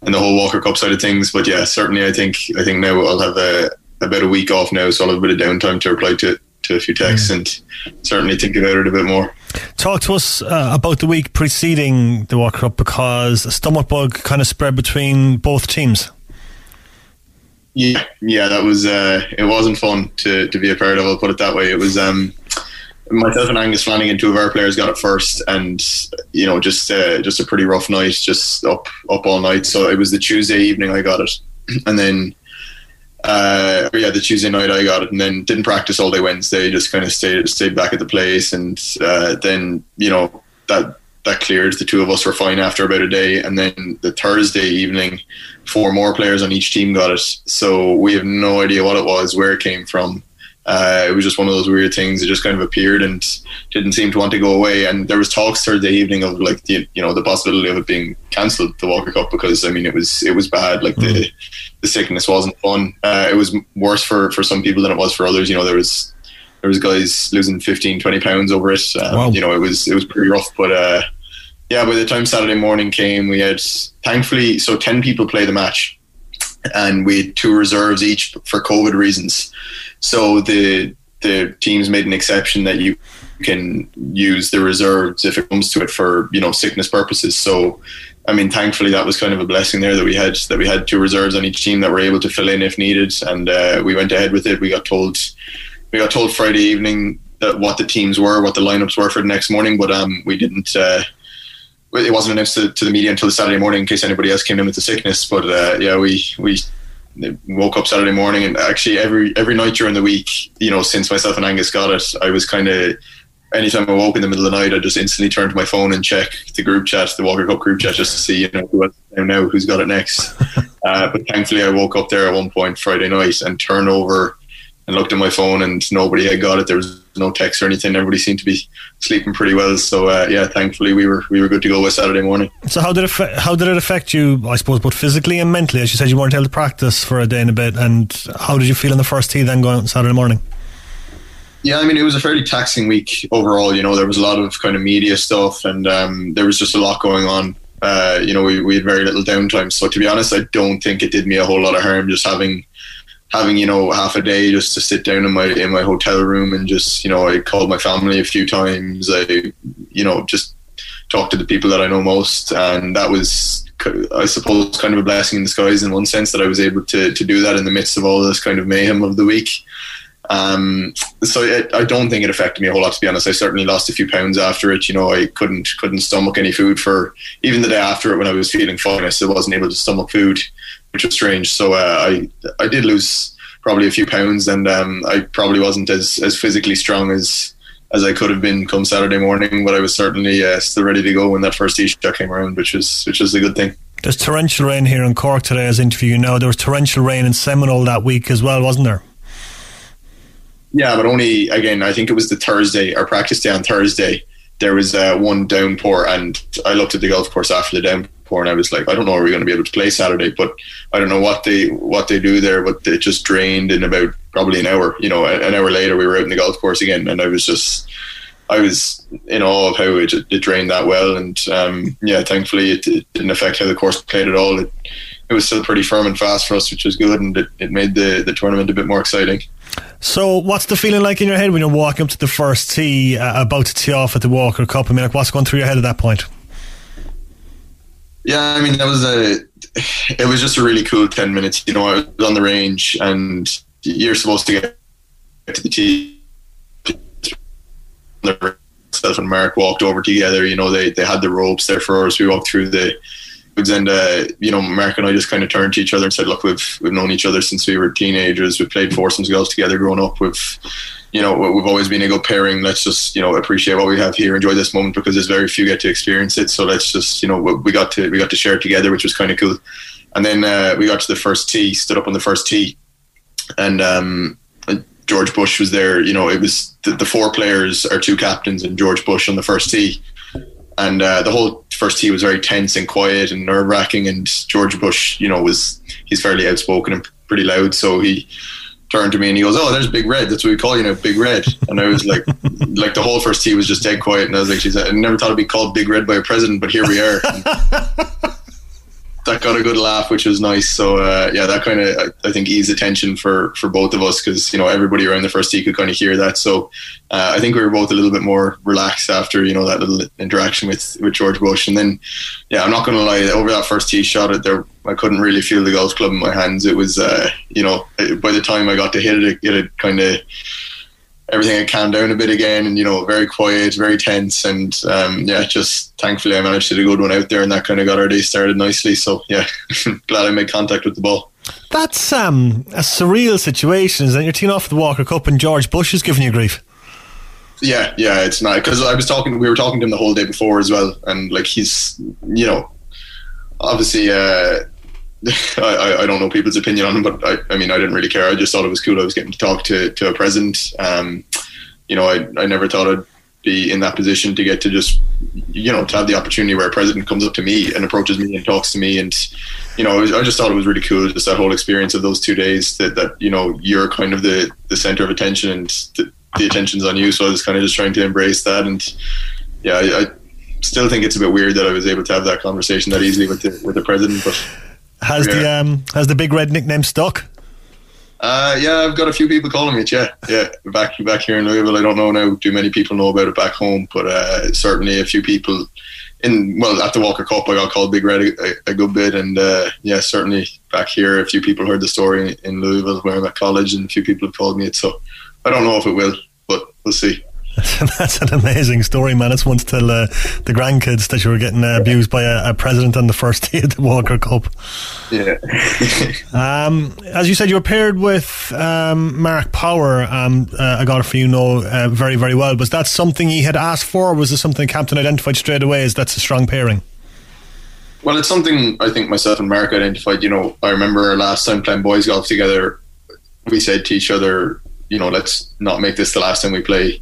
in the whole Walker Cup side of things. But yeah, certainly I think I think now I'll have a, about a week off now, so I'll have a bit of downtime to reply to to a few texts mm. and certainly think about it a bit more. Talk to us uh, about the week preceding the Walker Cup because a stomach bug kind of spread between both teams. Yeah, yeah, that was uh, it wasn't fun to, to be a part of. I'll put it that way. It was um, myself and Angus Flanagan, two of our players, got it first, and you know, just uh, just a pretty rough night, just up up all night. So it was the Tuesday evening I got it, (clears throat) and then uh, yeah, the Tuesday night I got it, and then didn't practice all day Wednesday. Just kind of stayed stayed back at the place, and uh, then you know that that cleared. The two of us were fine after about a day, and then the Thursday evening, four more players on each team got it. So we have no idea what it was, where it came from. Uh, it was just one of those weird things. It just kind of appeared and didn't seem to want to go away. And there was talks Thursday evening of like the you know the possibility of it being cancelled, the Walker Cup, because I mean it was it was bad. Like mm. the the sickness wasn't fun. Uh, it was worse for for some people than it was for others. You know there was there was guys losing 15, 20 pounds over it. Um, wow. You know it was it was pretty rough, but. Uh, yeah, by the time Saturday morning came, we had thankfully so ten people play the match, and we had two reserves each for COVID reasons. So the the teams made an exception that you can use the reserves if it comes to it for you know sickness purposes. So I mean, thankfully that was kind of a blessing there that we had that we had two reserves on each team that were able to fill in if needed, and uh, we went ahead with it. We got told we got told Friday evening that what the teams were, what the lineups were for the next morning, but um, we didn't. Uh, it wasn't announced to, to, the media until the Saturday morning in case anybody else came in with the sickness. But uh, yeah, we we woke up Saturday morning and actually every every night during the week, you know, since myself and Angus got it, I was kind of anytime I woke in the middle of the night, I just instantly turn to my phone and check the group chat, the Walker Cup group chat, just to see you know who now who's got it next. (laughs) uh, but thankfully, I woke up there at one point Friday night and turned over and looked at my phone and nobody had got it. There was no text or anything. Everybody seemed to be sleeping pretty well. So uh, yeah, thankfully we were we were good to go by Saturday morning. So how did it how did it affect you? I suppose both physically and mentally. As you said, you weren't able to practice for a day and a bit. And how did you feel in the first tee then going on Saturday morning? Yeah, I mean, it was a fairly taxing week overall. You know, there was a lot of kind of media stuff, and um, there was just a lot going on. Uh, you know, we, we had very little downtime. So to be honest, I don't think it did me a whole lot of harm just having having you know half a day just to sit down in my in my hotel room and just you know I called my family a few times. I you know just talked to the people that I know most, and that was I suppose kind of a blessing in disguise in one sense that I was able to to do that in the midst of all this kind of mayhem of the week. Um, so it, I don't think it affected me a whole lot. To be honest, I certainly lost a few pounds after it. You know, I couldn't couldn't stomach any food for even the day after it when I was feeling fine. I still wasn't able to stomach food which was strange. So uh, I I did lose probably a few pounds, and um, I probably wasn't as as physically strong as as I could have been come Saturday morning. But I was certainly uh, still ready to go when that first shot came around, which was which was a good thing. There's torrential rain here in Cork today, as interview now. There was torrential rain in Seminole that week as well, wasn't there? Yeah, but only again. I think it was the Thursday, our practice day on Thursday. There was uh, one downpour, and I looked at the golf course after the downpour and I was like, I don't know, are we going to be able to play Saturday? But I don't know what they what they do there, but it just drained in about probably an hour. You know, an hour later we were out in the golf course again, and I was just. I was in awe of how it, it drained that well, and um, yeah, thankfully it, it, didn't affect how the course played at all. It, it was still pretty firm and fast for us, which was good, and it, it made the, the tournament a bit more exciting. So, what's the feeling like in your head when you're walking up to the first tee, uh, about to tee off at the Walker Cup? I mean, like, what's going through your head at that point? Yeah, I mean that was a. It was just a really cool ten minutes. You know, I was on the range, and you're supposed to get to the tee. Myself and Mark walked over together. You know, they they had the ropes there for us. We walked through the and uh, you know, Mark and I just kind of turned to each other and said, "Look, we've we've known each other since we were teenagers. We've played foursomes golf together growing up. We've you know, we've always been a good pairing. Let's just, you know, appreciate what we have here, enjoy this moment because there's very few get to experience it. So let's just, you know, we got to we got to share it together, which was kind of cool. And then uh, we got to the first tee, stood up on the first tee, and um, George Bush was there. You know, it was the, the, four players, our two captains, and George Bush on the first tee. And uh, the whole first tee was very tense and quiet and nerve wracking. And George Bush, you know, was he's fairly outspoken and pretty loud, so he turned to me and he goes, "Oh, there's Big Red. That's what we call you now, Big Red." And I was like, (laughs) like the whole first tee was just dead quiet, and I was like, "She's I never thought it'd be called Big Red by a president, but here we are." (laughs) that got a good laugh, which was nice. So uh, yeah, that kind of I think eased the tension for for both of us because you know everybody around the first tee could kind of hear that. So uh, I think we were both a little bit more relaxed after you know that little interaction with with George Bush. And then yeah, I'm not going to lie, over that first tee shot, it there I couldn't really feel the golf club in my hands. It was uh, you know by the time I got to hit it, it had kind of everything had calmed down a bit again and you know very quiet very tense. And um, yeah just thankfully I managed to get a good one out there and that kind of got our day started nicely. So yeah (laughs) glad I made contact with the ball. That's um, a surreal situation is that you're teeing off the Walker Cup and George Bush is giving you grief. Yeah yeah it's not because I was talking we were talking to him the whole day before as well. And like he's you know obviously uh, (laughs) I, I don't know people's opinion on him, but I, I mean, I didn't really care. I just thought it was cool. I was getting to talk to, to a president. Um, you know, I, I never thought I'd be in that position to get to just, you know, to have the opportunity where a president comes up to me and approaches me and talks to me. And, you know, I, was, I just thought it was really cool, just that whole experience of those two days that, that you know, you're kind of the, the center of attention and the, the attention's on you. So I was kind of just trying to embrace that. And yeah, I, I still think it's a bit weird that I was able to have that conversation that easily with the, with the president, but has yeah. the um, has the big red nickname stuck? Uh, yeah, I've got a few people calling me it. Yeah, yeah. Back back here in Louisville, I don't know now. Do many people know about it back home? But uh, certainly a few people in well at the Walker Cup, I got called Big Red a, a good bit, and uh, yeah, certainly back here, a few people heard the story in Louisville where I'm at college, and a few people have called me it. So I don't know if it will, but we'll see. (laughs) That's an amazing story, man. It's to tell uh, the grandkids that you were getting uh, abused by a, a, president on the first (laughs) day of the Walker Cup. Yeah. (laughs) um, as you said, you were paired with um, Mark Power. Um, uh, I got it for you know uh, very, very well. Was that something he had asked for, or was it something the captain identified straight away as that's a strong pairing? Well, it's something I think myself and Mark identified. You know, I remember last time playing boys golf together, we said to each other, you know, let's not make this the last time we play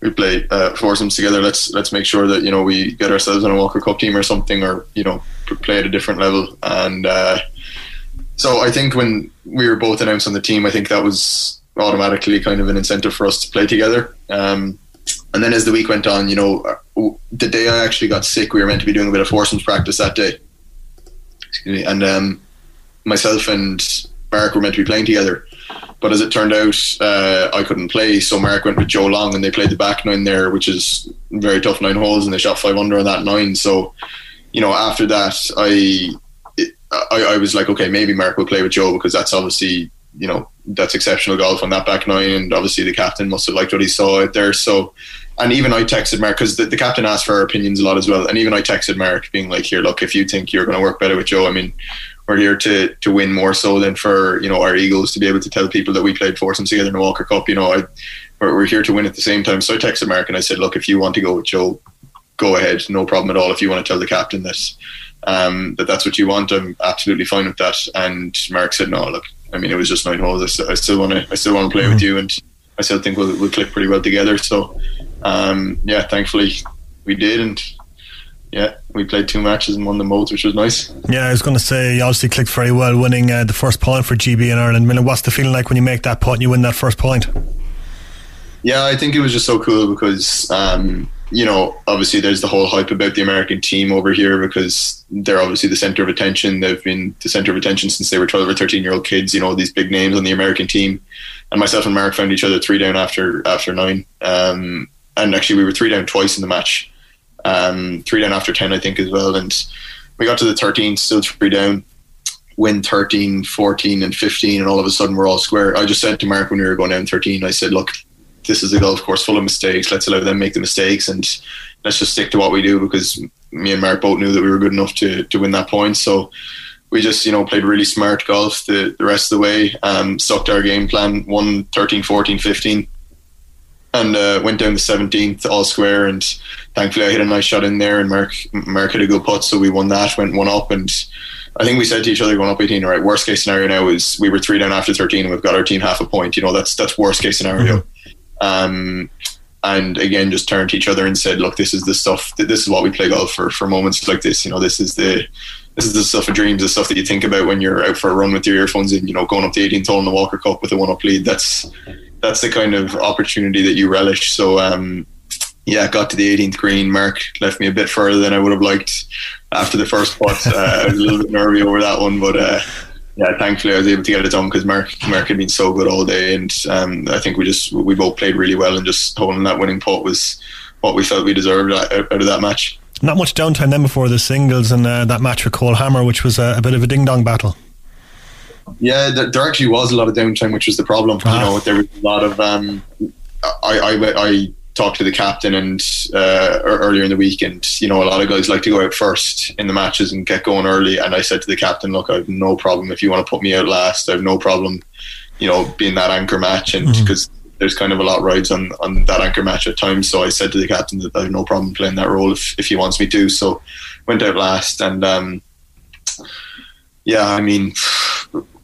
we play uh, foursomes together. Let's let's make sure that you know we get ourselves on a Walker Cup team or something, or you know play at a different level. And uh, so I think when we were both announced on the team, I think that was automatically kind of an incentive for us to play together. Um, and then as the week went on, you know, uh, the day I actually got sick, we were meant to be doing a bit of foursomes practice that day. Excuse me, and um, myself and Mark were meant to be playing together. But as it turned out, uh, I couldn't play, so Mark went with Joe Long, and they played the back nine there, which is very tough nine holes, and they shot five under on that nine. So, you know, after that, I, I, I was like, okay, maybe Mark will play with Joe because that's obviously, you know, that's exceptional golf on that back nine, and obviously the captain must have liked what he saw out there. So, and even I texted Mark because the, the, captain asked for our opinions a lot as well, and even I texted Mark being like, here, look, if you think you're going to work better with Joe, I mean, we're here to to win more so than for you know our Eagles to be able to tell people that we played foursomes together in the Walker Cup. You know, I we're, we're here to win at the same time. So I texted Mark and I said, look, if you want to go with Joe, go ahead, no problem at all. If you want to tell the captain that um, that that's what you want, I'm absolutely fine with that. And Mark said, no, look, I mean, it was just nine holes. I still, I still want to I still want to play mm-hmm. with you, and I still think we'll we'll click pretty well together. So um, yeah, thankfully we did, and yeah, we played two matches and won them both, which was nice. Yeah, I was going to say you obviously clicked very well, winning uh, the first point for GB in Ireland. Mean, what's the feeling like when you make that point and you win that first point? Yeah, I think it was just so cool because um, you know, obviously there's the whole hype about the American team over here because they're obviously the center of attention. They've been the center of attention since they were 12 or 13 year old kids. You know, these big names on the American team. And myself and Mark found each other three down after after nine. Um, and actually, we were three down twice in the match. Um, three down after 10, I think, as well. And we got to the 13, still three down win 13, 14, and 15, and all of a sudden we're all square. I just said to Mark when we were going down 13, I said, look, this is a golf course full of mistakes. Let's allow them make the mistakes and let's just stick to what we do because me and Mark both knew that we were good enough to, to win that point. So we just, you know, played really smart golf the, the rest of the way, um, stuck to our game plan, won 13, 14, 15 and uh, went down the 17th all square and thankfully I hit a nice shot in there and Mark Mark had a good putt so we won that went one up and I think we said to each other going up 18 right worst case scenario now is we were three down after 13 and we've got our team half a point you know that's that's worst case scenario mm-hmm. um, and again just turned to each other and said look this is the stuff this is what we play golf for for moments like this you know this is the this is the stuff of dreams the stuff that you think about when you're out for a run with your earphones in you know going up the 18th hole in the Walker Cup with a one up lead that's that's the kind of opportunity that you relish. So um, yeah, got to the 18th green. Mark left me a bit further than I would have liked after the first putt. (laughs) Uh, I was a little bit nervy over that one, but uh, yeah, thankfully I was able to get it done because Mark Mark had been so good all day, and um, I think we just we both played really well, and just holding that winning putt was what we felt we deserved out of that match. Not much downtime then before the singles and uh, that match with Cole Hammer, which was a, a bit of a ding dong battle. Yeah, there, there, actually was a lot of downtime, which was the problem. Ah. You know, there was a lot of. Um, I, I, I talked to the captain and uh, earlier in the week, and you know, a lot of guys like to go out first in the matches and get going early. And I said to the captain, "Look, I have no problem if you want to put me out last. I have no problem, you know, being that anchor match, and because." Mm-hmm. There's kind of a lot of rides on, on that anchor match at times, so I said to the captain that I have no problem playing that role if, if he wants me to. So went out last, and um, yeah, I mean,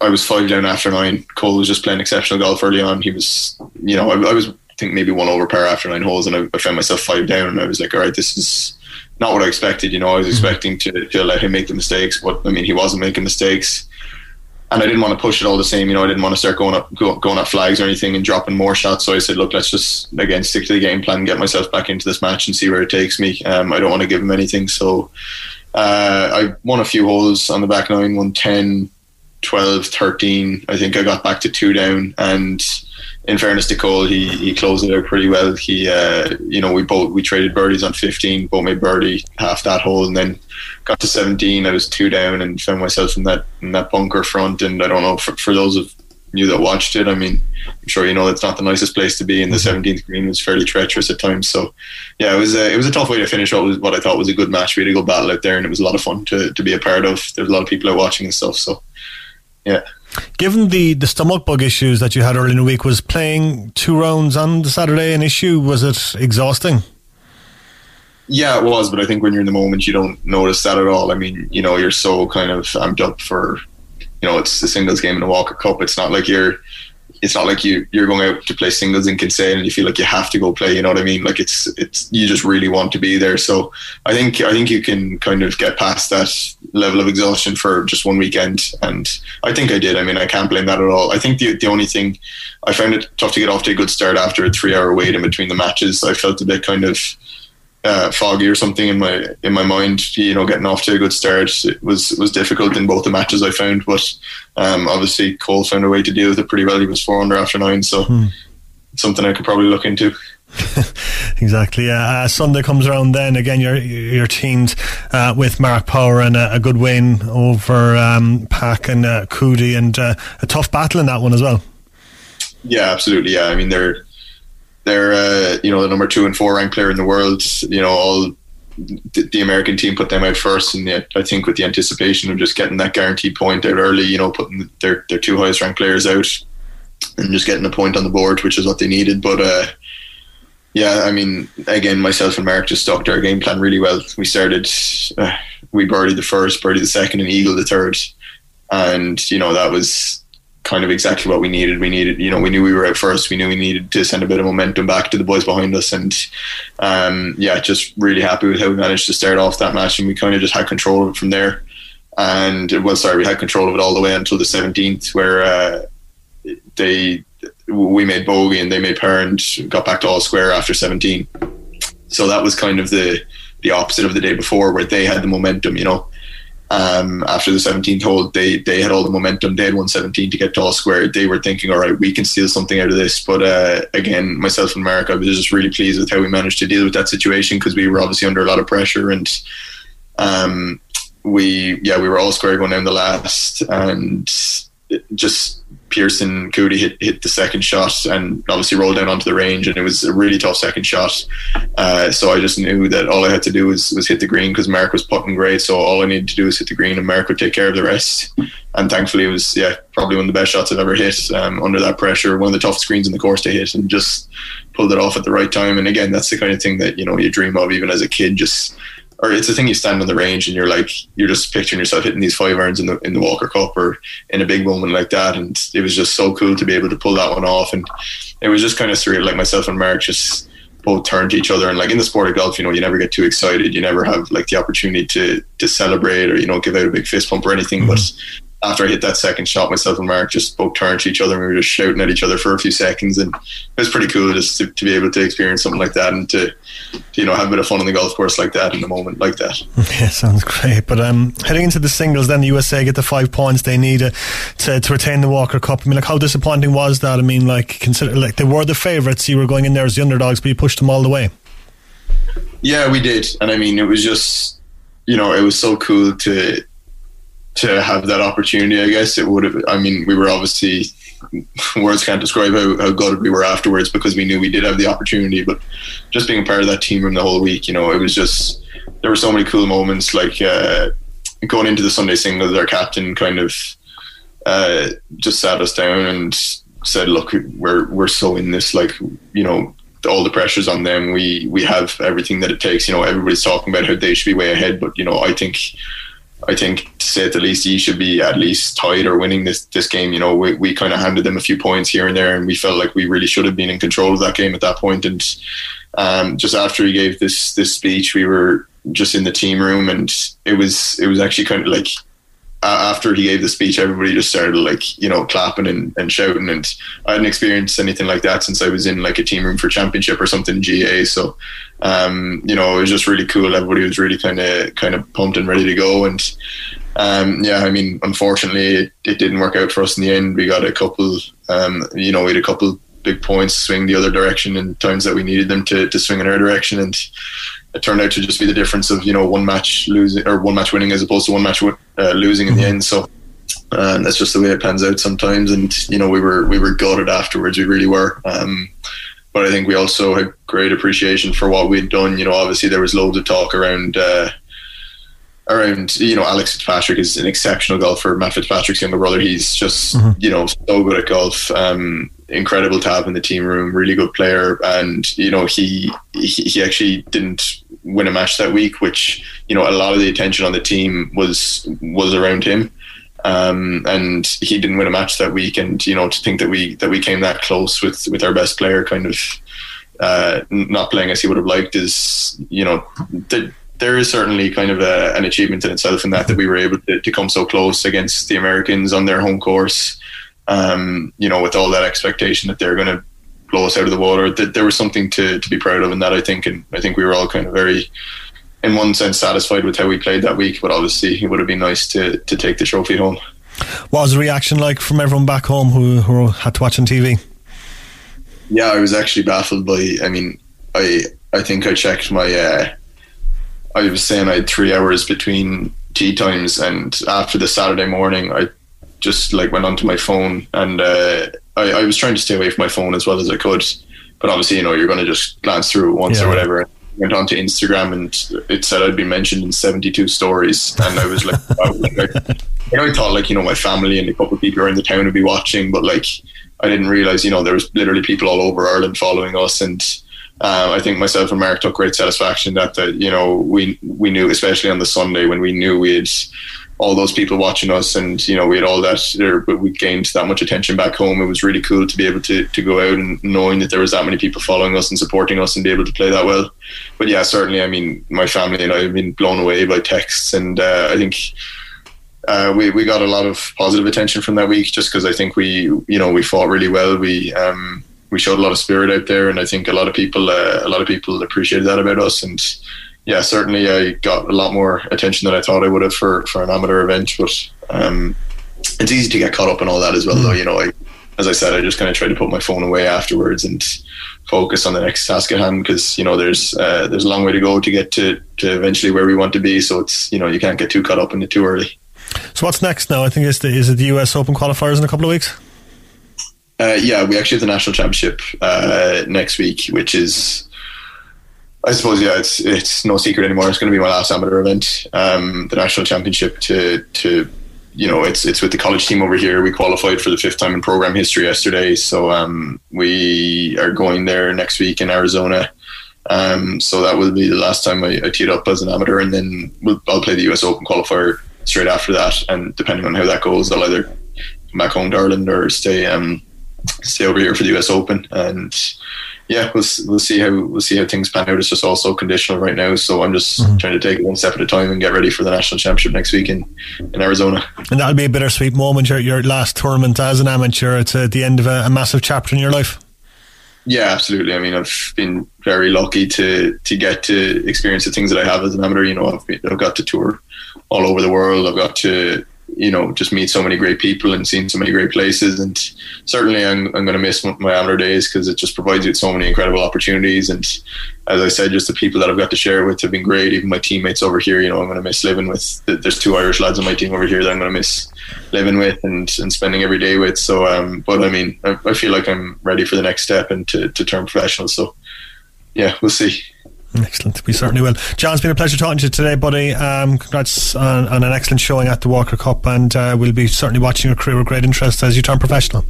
I was five down after nine. Cole was just playing exceptional golf early on. He was, you know, I, I was I think maybe one over par after nine holes, and I, I, found myself five down, and I was like, all right, this is not what I expected. You know, I was mm-hmm. expecting to, to let him make the mistakes, but I mean, he wasn't making mistakes, and I didn't want to push it all the same. You know, I didn't want to start going up go, going at flags or anything and dropping more shots. So I said, look, let's just again stick to the game plan, get myself back into this match, and see where it takes me. Um, I don't want to give him anything, so. Uh, I won a few holes on the back nine, won 10, 12, 13. I think I got back to two down. And in fairness to Cole, he, he closed it out pretty well. He, uh, you know, we both we traded birdies on 15, both made birdie half that hole, and then got to 17. I was two down and found myself in that in that bunker front. And I don't know for, for those of you that watched it, I mean, I'm sure you know it's not the nicest place to be. And the 17th mm-hmm. green was fairly treacherous at times. So, yeah, it was a, it was a tough way to finish what was what I thought was a good match. We had a good battle out there, and it was a lot of fun to, to be a part of. There's a lot of people out watching and stuff. So, yeah. Given the, the stomach bug issues that you had early in the week, was playing two rounds on the Saturday an issue? Was it exhausting? Yeah, it was, but I think when you're in the moment, you don't notice that at all. I mean, you know, you're so kind of amped up for, you know, it's a singles game in a Walker Cup. It's not like you're it's not like you you're going out to play singles in Kinsale and you feel like you have to go play. You know what I mean? Like it's it's you just really want to be there. So I think I think you can kind of get past that level of exhaustion for just one weekend, and I think I did. I mean, I can't blame that at all. I think the the only thing I found it tough to get off to a good start after a three hour wait in between the matches. I felt a bit kind of uh, foggy or something in my in my mind. You know, getting off to a good start it was was difficult in both the matches I found, but um, obviously Cole found a way to deal with it pretty well. He was four under after nine, so hmm. something I could probably look into. (laughs) exactly. Yeah. Uh, Sunday comes around. Then again, your your teams uh, with Mark Power and a, a good win over um, Pak and uh, Coody, and uh, a tough battle in that one as well. Yeah, absolutely. Yeah, I mean they're they're uh, you know the number two and four ranked player in the world. You know all the, the, American team put them out first, and yet I think with the anticipation of just getting that guaranteed point out early, you know, putting their their two highest ranked players out and just getting a point on the board, which is what they needed. But uh, yeah, I mean, again, myself and Mark just stuck to our game plan really well. We started, uh, we birdied the first, birdied the second, and eagle the third, and you know that was kind of exactly what we needed. We needed, you know, we knew we were out first. We knew we needed to send a bit of momentum back to the boys behind us, and um, yeah, just really happy with how we managed to start off that match, and we kind of just had control of it from there. And well, sorry, we had control of it all the way until the 17th, where uh, they we made bogey and they made par and got back to all square after 17. so that was kind of the the opposite of the day before, where they had the momentum. You know, um, after the 17th hole, they they had all the momentum. They had won 17 to get to all square. They were thinking, all right, we can steal something out of this. But uh, again, myself and Mark, I was just really pleased with how we managed to deal with that situation because we were obviously under a lot of pressure and. Um, we yeah we were all square going down the last and just Pierceson Coody hit, hit the second shot and obviously rolled down onto the range and it was a really tough second shot. Uh, so I just knew that all I had to do was, was hit the green because Mark was putting great. So all I needed to do was hit the green and Mark would take care of the rest. And thankfully it was yeah probably one of the best shots I've ever hit um, under that pressure. One of the toughest screens in the course to hit and just pulled it off at the right time. And again that's the kind of thing that you know you dream of even as a kid just or it's a thing you stand on the range and you're like you're just picturing yourself hitting these five irons in the in the Walker Cup or in a big moment like that, and it was just so cool to be able to pull that one off, and it was just kind of surreal. Like myself and Mark just both turned to each other, and like in the sport of golf, you know, you never get too excited, you never have like the opportunity to to celebrate or you know give out a big fist pump or anything, mm-hmm. but after I hit that second shot, myself and Mark just both turned to each other and we were just shouting at each other for a few seconds. And it was pretty cool just to, to be able to experience something like that and to, to, you know, have a bit of fun on the golf course like that in a moment like that. (laughs) Yeah, sounds great. But um, heading into the singles, then the USA get the five points they need uh, to, to retain the Walker Cup. I mean, like, how disappointing was that? I mean, like, consider like they were the favourites. You were going in there as the underdogs, but you pushed them all the way. Yeah, we did. And I mean, it was just, you know, it was so cool to to have that opportunity. I guess it would have. I mean, we were obviously (laughs) words can't describe how, how good we were afterwards because we knew we did have the opportunity. But just being a part of that team room the whole week, you know, it was just there were so many cool moments. Like uh, going into the Sunday singles, our captain kind of uh, just sat us down and said, "Look, we're we're so in this. Like, you know." all the pressures on them we we have everything that it takes you know everybody's talking about how they should be way ahead but you know i think I think to say at the least he should be at least tied or winning this this game. You know, we, we kind of handed them a few points here and there, and we felt like we really should have been in control of that game at that point. And um, just after he gave this this speech, we were just in the team room, and it was it was actually kind of like after he gave the speech, everybody just started like you know clapping and, and shouting, and I hadn't experienced anything like that since I was in like a team room for championship or something GA. So um, you know it was just really cool. Everybody was really kind of kind of pumped and ready to go, and um, yeah, I mean, unfortunately, it, it, didn't work out for us in the end. We got a couple, um, you know, we had a couple big points swing the other direction in times that we needed them to, to swing in our direction, and it turned out to just be the difference of you know one match losing or one match winning as opposed to one match uh, losing in the end. So um, that's just the way it pans out sometimes. And you know we were we were gutted afterwards. We really were. Um, but I think we also had great appreciation for what we'd done. You know, obviously there was loads of talk around. Uh, around you know Alex Fitzpatrick is an exceptional golfer. Matt Fitzpatrick's younger brother. He's just mm-hmm. you know so good at golf. Um, incredible to have in the team room. Really good player, and you know he he, he actually didn't win a match that week, which you know a lot of the attention on the team was was around him. Um, and he didn't win a match that week, and you know to think that we that we came that close with with our best player kind of uh, not playing as he would have liked is you know th- there is certainly kind of a, an achievement in itself in that that we were able to, to come so close against the Americans on their home course. Um, you know, with all that expectation that they're going to blow us out of the water. That there was something to, to be proud of in that, I think, and I think we were all kind of very, in one sense, satisfied with how we played that week. But obviously, it would have been nice to to take the trophy home. What was the reaction like from everyone back home who who had to watch on TV? Yeah, I was actually baffled by. I mean, I I think I checked my. Uh, I was saying I had three hours between tea times, and after the Saturday morning, I just like went onto my phone and uh, I, I, was trying to stay away from my phone as well as I could. But obviously, you know, you're going to just glance through it once yeah. or whatever. I went onto Instagram and it said I'd been mentioned in 72 stories, and I was like, (laughs) I, like I thought like you know my family and a couple of people around the town would be watching, but like I didn't realize you know there was literally people all over Ireland following us and. Um, I think myself and Mark took great satisfaction that that you know we we knew especially on the Sunday when we knew we had all those people watching us and you know we had all that but we gained that much attention back home it was really cool to be able to, to go out and knowing that there was that many people following us and supporting us and be able to play that well but yeah certainly I mean my family and I have been blown away by texts and uh, I think uh, we, we got a lot of positive attention from that week just because I think we you know we fought really well we um, we showed a lot of spirit out there, and I think a lot of people uh, a lot of people appreciated that about us. And yeah, certainly I got a lot more attention than I thought I would have for for an amateur event. But um, it's easy to get caught up in all that as well, though. You know, I, as I said, I just kind of tried to put my phone away afterwards and focus on the next task at hand because you know there's uh, there's a long way to go to get to, to eventually where we want to be. So it's you know you can't get too caught up in it too early. So what's next now? I think is the, is it the US Open qualifiers in a couple of weeks? Uh, yeah, we actually have the national championship uh, next week, which is, I suppose, yeah, it's it's no secret anymore. It's going to be my last amateur event, um, the national championship. To to you know, it's it's with the college team over here. We qualified for the fifth time in program history yesterday, so um, we are going there next week in Arizona. Um, so that will be the last time I, I teed up as an amateur, and then we'll, I'll play the US Open qualifier straight after that. And depending on how that goes, I'll either come back home to Ireland or stay um, stay over here for the US Open. And yeah, we'll we'll see how we'll see how things pan out. It's just all so conditional right now, so I'm just mm-hmm. trying to take it one step at a time and get ready for the national championship next week in, in Arizona. And that'll be a bittersweet moment. Your your last tournament as an amateur. It's at the end of a, a massive chapter in your life. Yeah, absolutely. I mean, I've been very lucky to to get to experience the things that I have as an amateur. You know, I've, been, I've got to tour all over the world. I've got to you know just meet so many great people and seen so many great places. And certainly i'm, I'm going to miss my amateur days because it just provides you with so many incredible opportunities. And as i said just the people that i've got to share with have been great. Even my teammates over here you know i'm going to miss living with there's two irish lads on my team over here that i'm going to miss living with and, and spending every day with. So um but i mean I, I feel like i'm ready for the next step and to, to turn professional. So yeah we'll see Excellent. We certainly will. John, it's been a pleasure talking to you today, buddy. Um, congrats on, on, an excellent showing at the Walker Cup, and uh, we'll be certainly watching your career with great interest as you turn professional.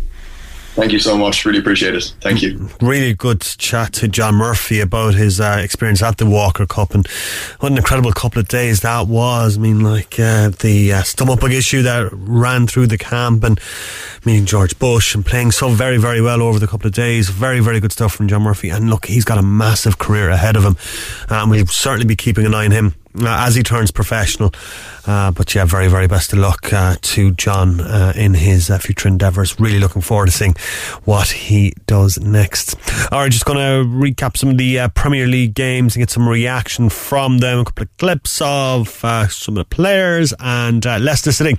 Thank you so much. Really appreciate it. Thank you. Really good chat to John Murphy about his uh, experience at the Walker Cup and what an incredible couple of days that was. I mean, like uh, the uh, stomach bug issue that ran through the camp and meeting George Bush and playing so very, very well over the couple of days. Very, very good stuff from John Murphy. And look, he's got a massive career ahead of him. And we'll certainly be keeping an eye on him as he turns professional. Uh, but yeah, very, very best of luck uh, to John uh, in his uh, future endeavours. Really looking forward to seeing what he does next. All right, just going to recap some of the uh, Premier League games and get some reaction from them. A couple of clips of some of the players and Leicester City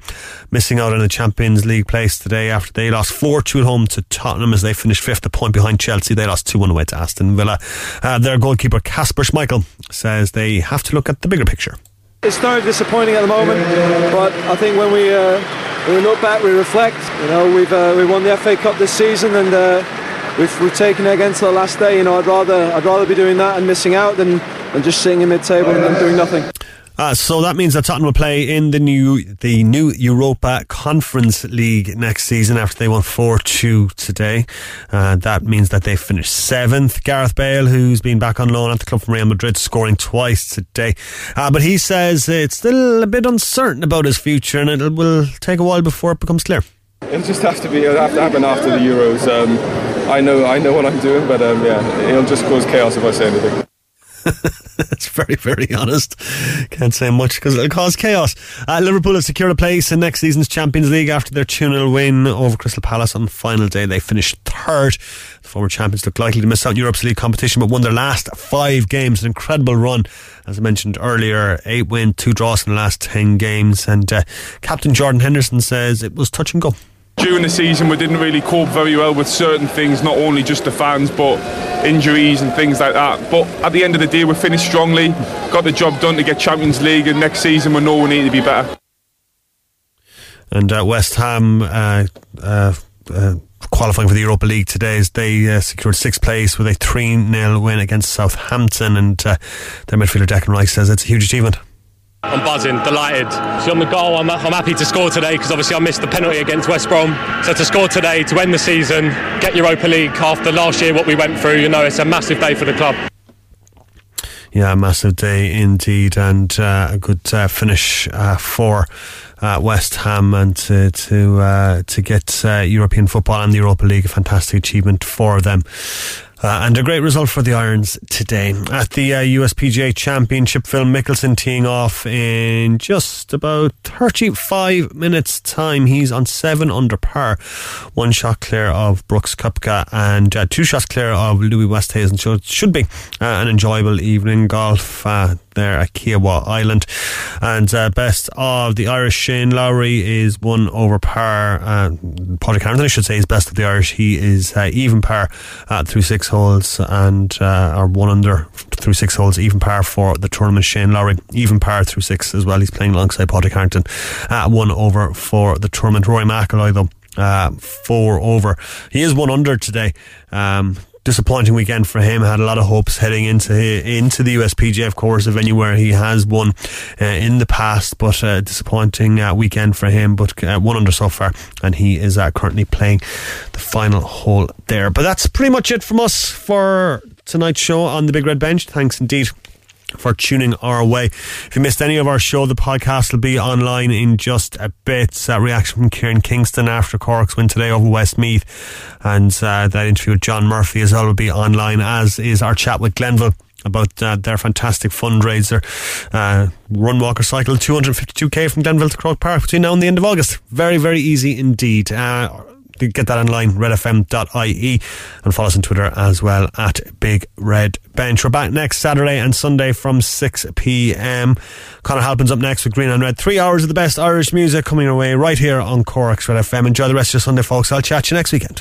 missing out on a Champions League place today after they lost 4 2 at home to Tottenham as they finished fifth, a point behind Chelsea. They lost 2 1 away to Aston Villa. their goalkeeper, Kasper Schmeichel, says they have to look at the bigger picture. It's very disappointing at the moment, but I think when we uh, we look back, we reflect. You know, we've uh, we won the FA Cup this season, and uh, we've we've taken it against the last day. You know, I'd rather I'd rather be doing that and missing out than, than just sitting in mid-table and, and doing nothing. Uh, so that means that Tottenham will play in the new the new Europa Conference League next season after they won 4 2 today. Uh, that means that they finished seventh. Gareth Bale, who's been back on loan at the club from Real Madrid, scoring twice today. Uh, but he says it's still a bit uncertain about his future and it will take a while before it becomes clear. It'll just have to be. It'll have to happen after the Euros. Um, I know. I know what I'm doing, but um, yeah, it'll just cause chaos if I say anything. (laughs) That's very, very honest. Can't say much because it'll cause chaos. Uh, Liverpool have secured a place in next season's Champions League after their 2 0 win over Crystal Palace on the final day. They finished third. The former champions look likely to miss out Europe's League competition, but won their last five games. An incredible run, as I mentioned earlier. Eight wins, two draws in the last 10 games. And uh, Captain Jordan Henderson says it was touch and go during the season we didn't really cope very well with certain things, not only just the fans but injuries and things like that. But at the end of the day, we finished strongly, got the job done to get Champions League, and next season we know we need to be better. And uh, West Ham. Uh, uh, uh qualifying for the Europa League today as they uh, secured sixth place with a 3 0 win against Southampton. And uh, their midfielder Declan Rice says it's a huge achievement. I'm buzzing, delighted. See, on the goal, I'm, I'm happy to score today because obviously I missed the penalty against West Brom. So to score today, to end the season, get Europa League after last year, what we went through, you know, it's a massive day for the club. Yeah, a massive day indeed, and uh, a good uh, finish uh, for uh, West Ham and to to, uh, to get uh, European football and the Europa League, a fantastic achievement for them. Uh, and a great result for the Irons today. At the uh, USPGA Championship, Phil Mickelson teeing off in just about 35 minutes' time. He's on 7 under par, one shot clear of Brooks Koepka and uh, two shots clear of Louis Oosthuizen. So it should be uh, an enjoyable evening golf uh, there at Kiawah Island. And uh, best of the Irish, Shane Lowry is one over par. Uh, Harrington, I should say, is best of the Irish. He is uh, even par uh, through six holes and uh, or one under through six holes, even par for the tournament. Shane Lowry, even par through six as well. He's playing alongside Padraig Harrington. Uh, one over for the tournament. Rory McIlroy, though. Uh, four over. He is one under today. Um, disappointing weekend for him. Had a lot of hopes heading into into the USPGA, of course, a venue where he has won uh, in the past, but uh, disappointing uh, weekend for him. But uh, one under so far, and he is uh, currently playing the final hole there. But that's pretty much it from us for tonight's show on the Big Red Bench. Thanks indeed for tuning our way. If you missed any of our show, the podcast will be online in just a bit. Uh, reaction from Kieran Kingston after Cork's win today over Westmeath, and uh, that interview with John Murphy as well will be online, as is our chat with Glenville about uh, their fantastic fundraiser. Uh, run, walk, or cycle 252k from Glenville to Croke Park between now and the end of August. Very, very easy indeed. Uh, get that online, redfm.ie, and follow us on Twitter as well at Big Red Bench. We're back next Saturday and Sunday from 6 p.m. Conor Halpin's up next with Green and Red. Three hours of the best Irish music coming your way right here on Cork's Red FM. Enjoy the rest of your Sunday, folks. I'll chat you next weekend.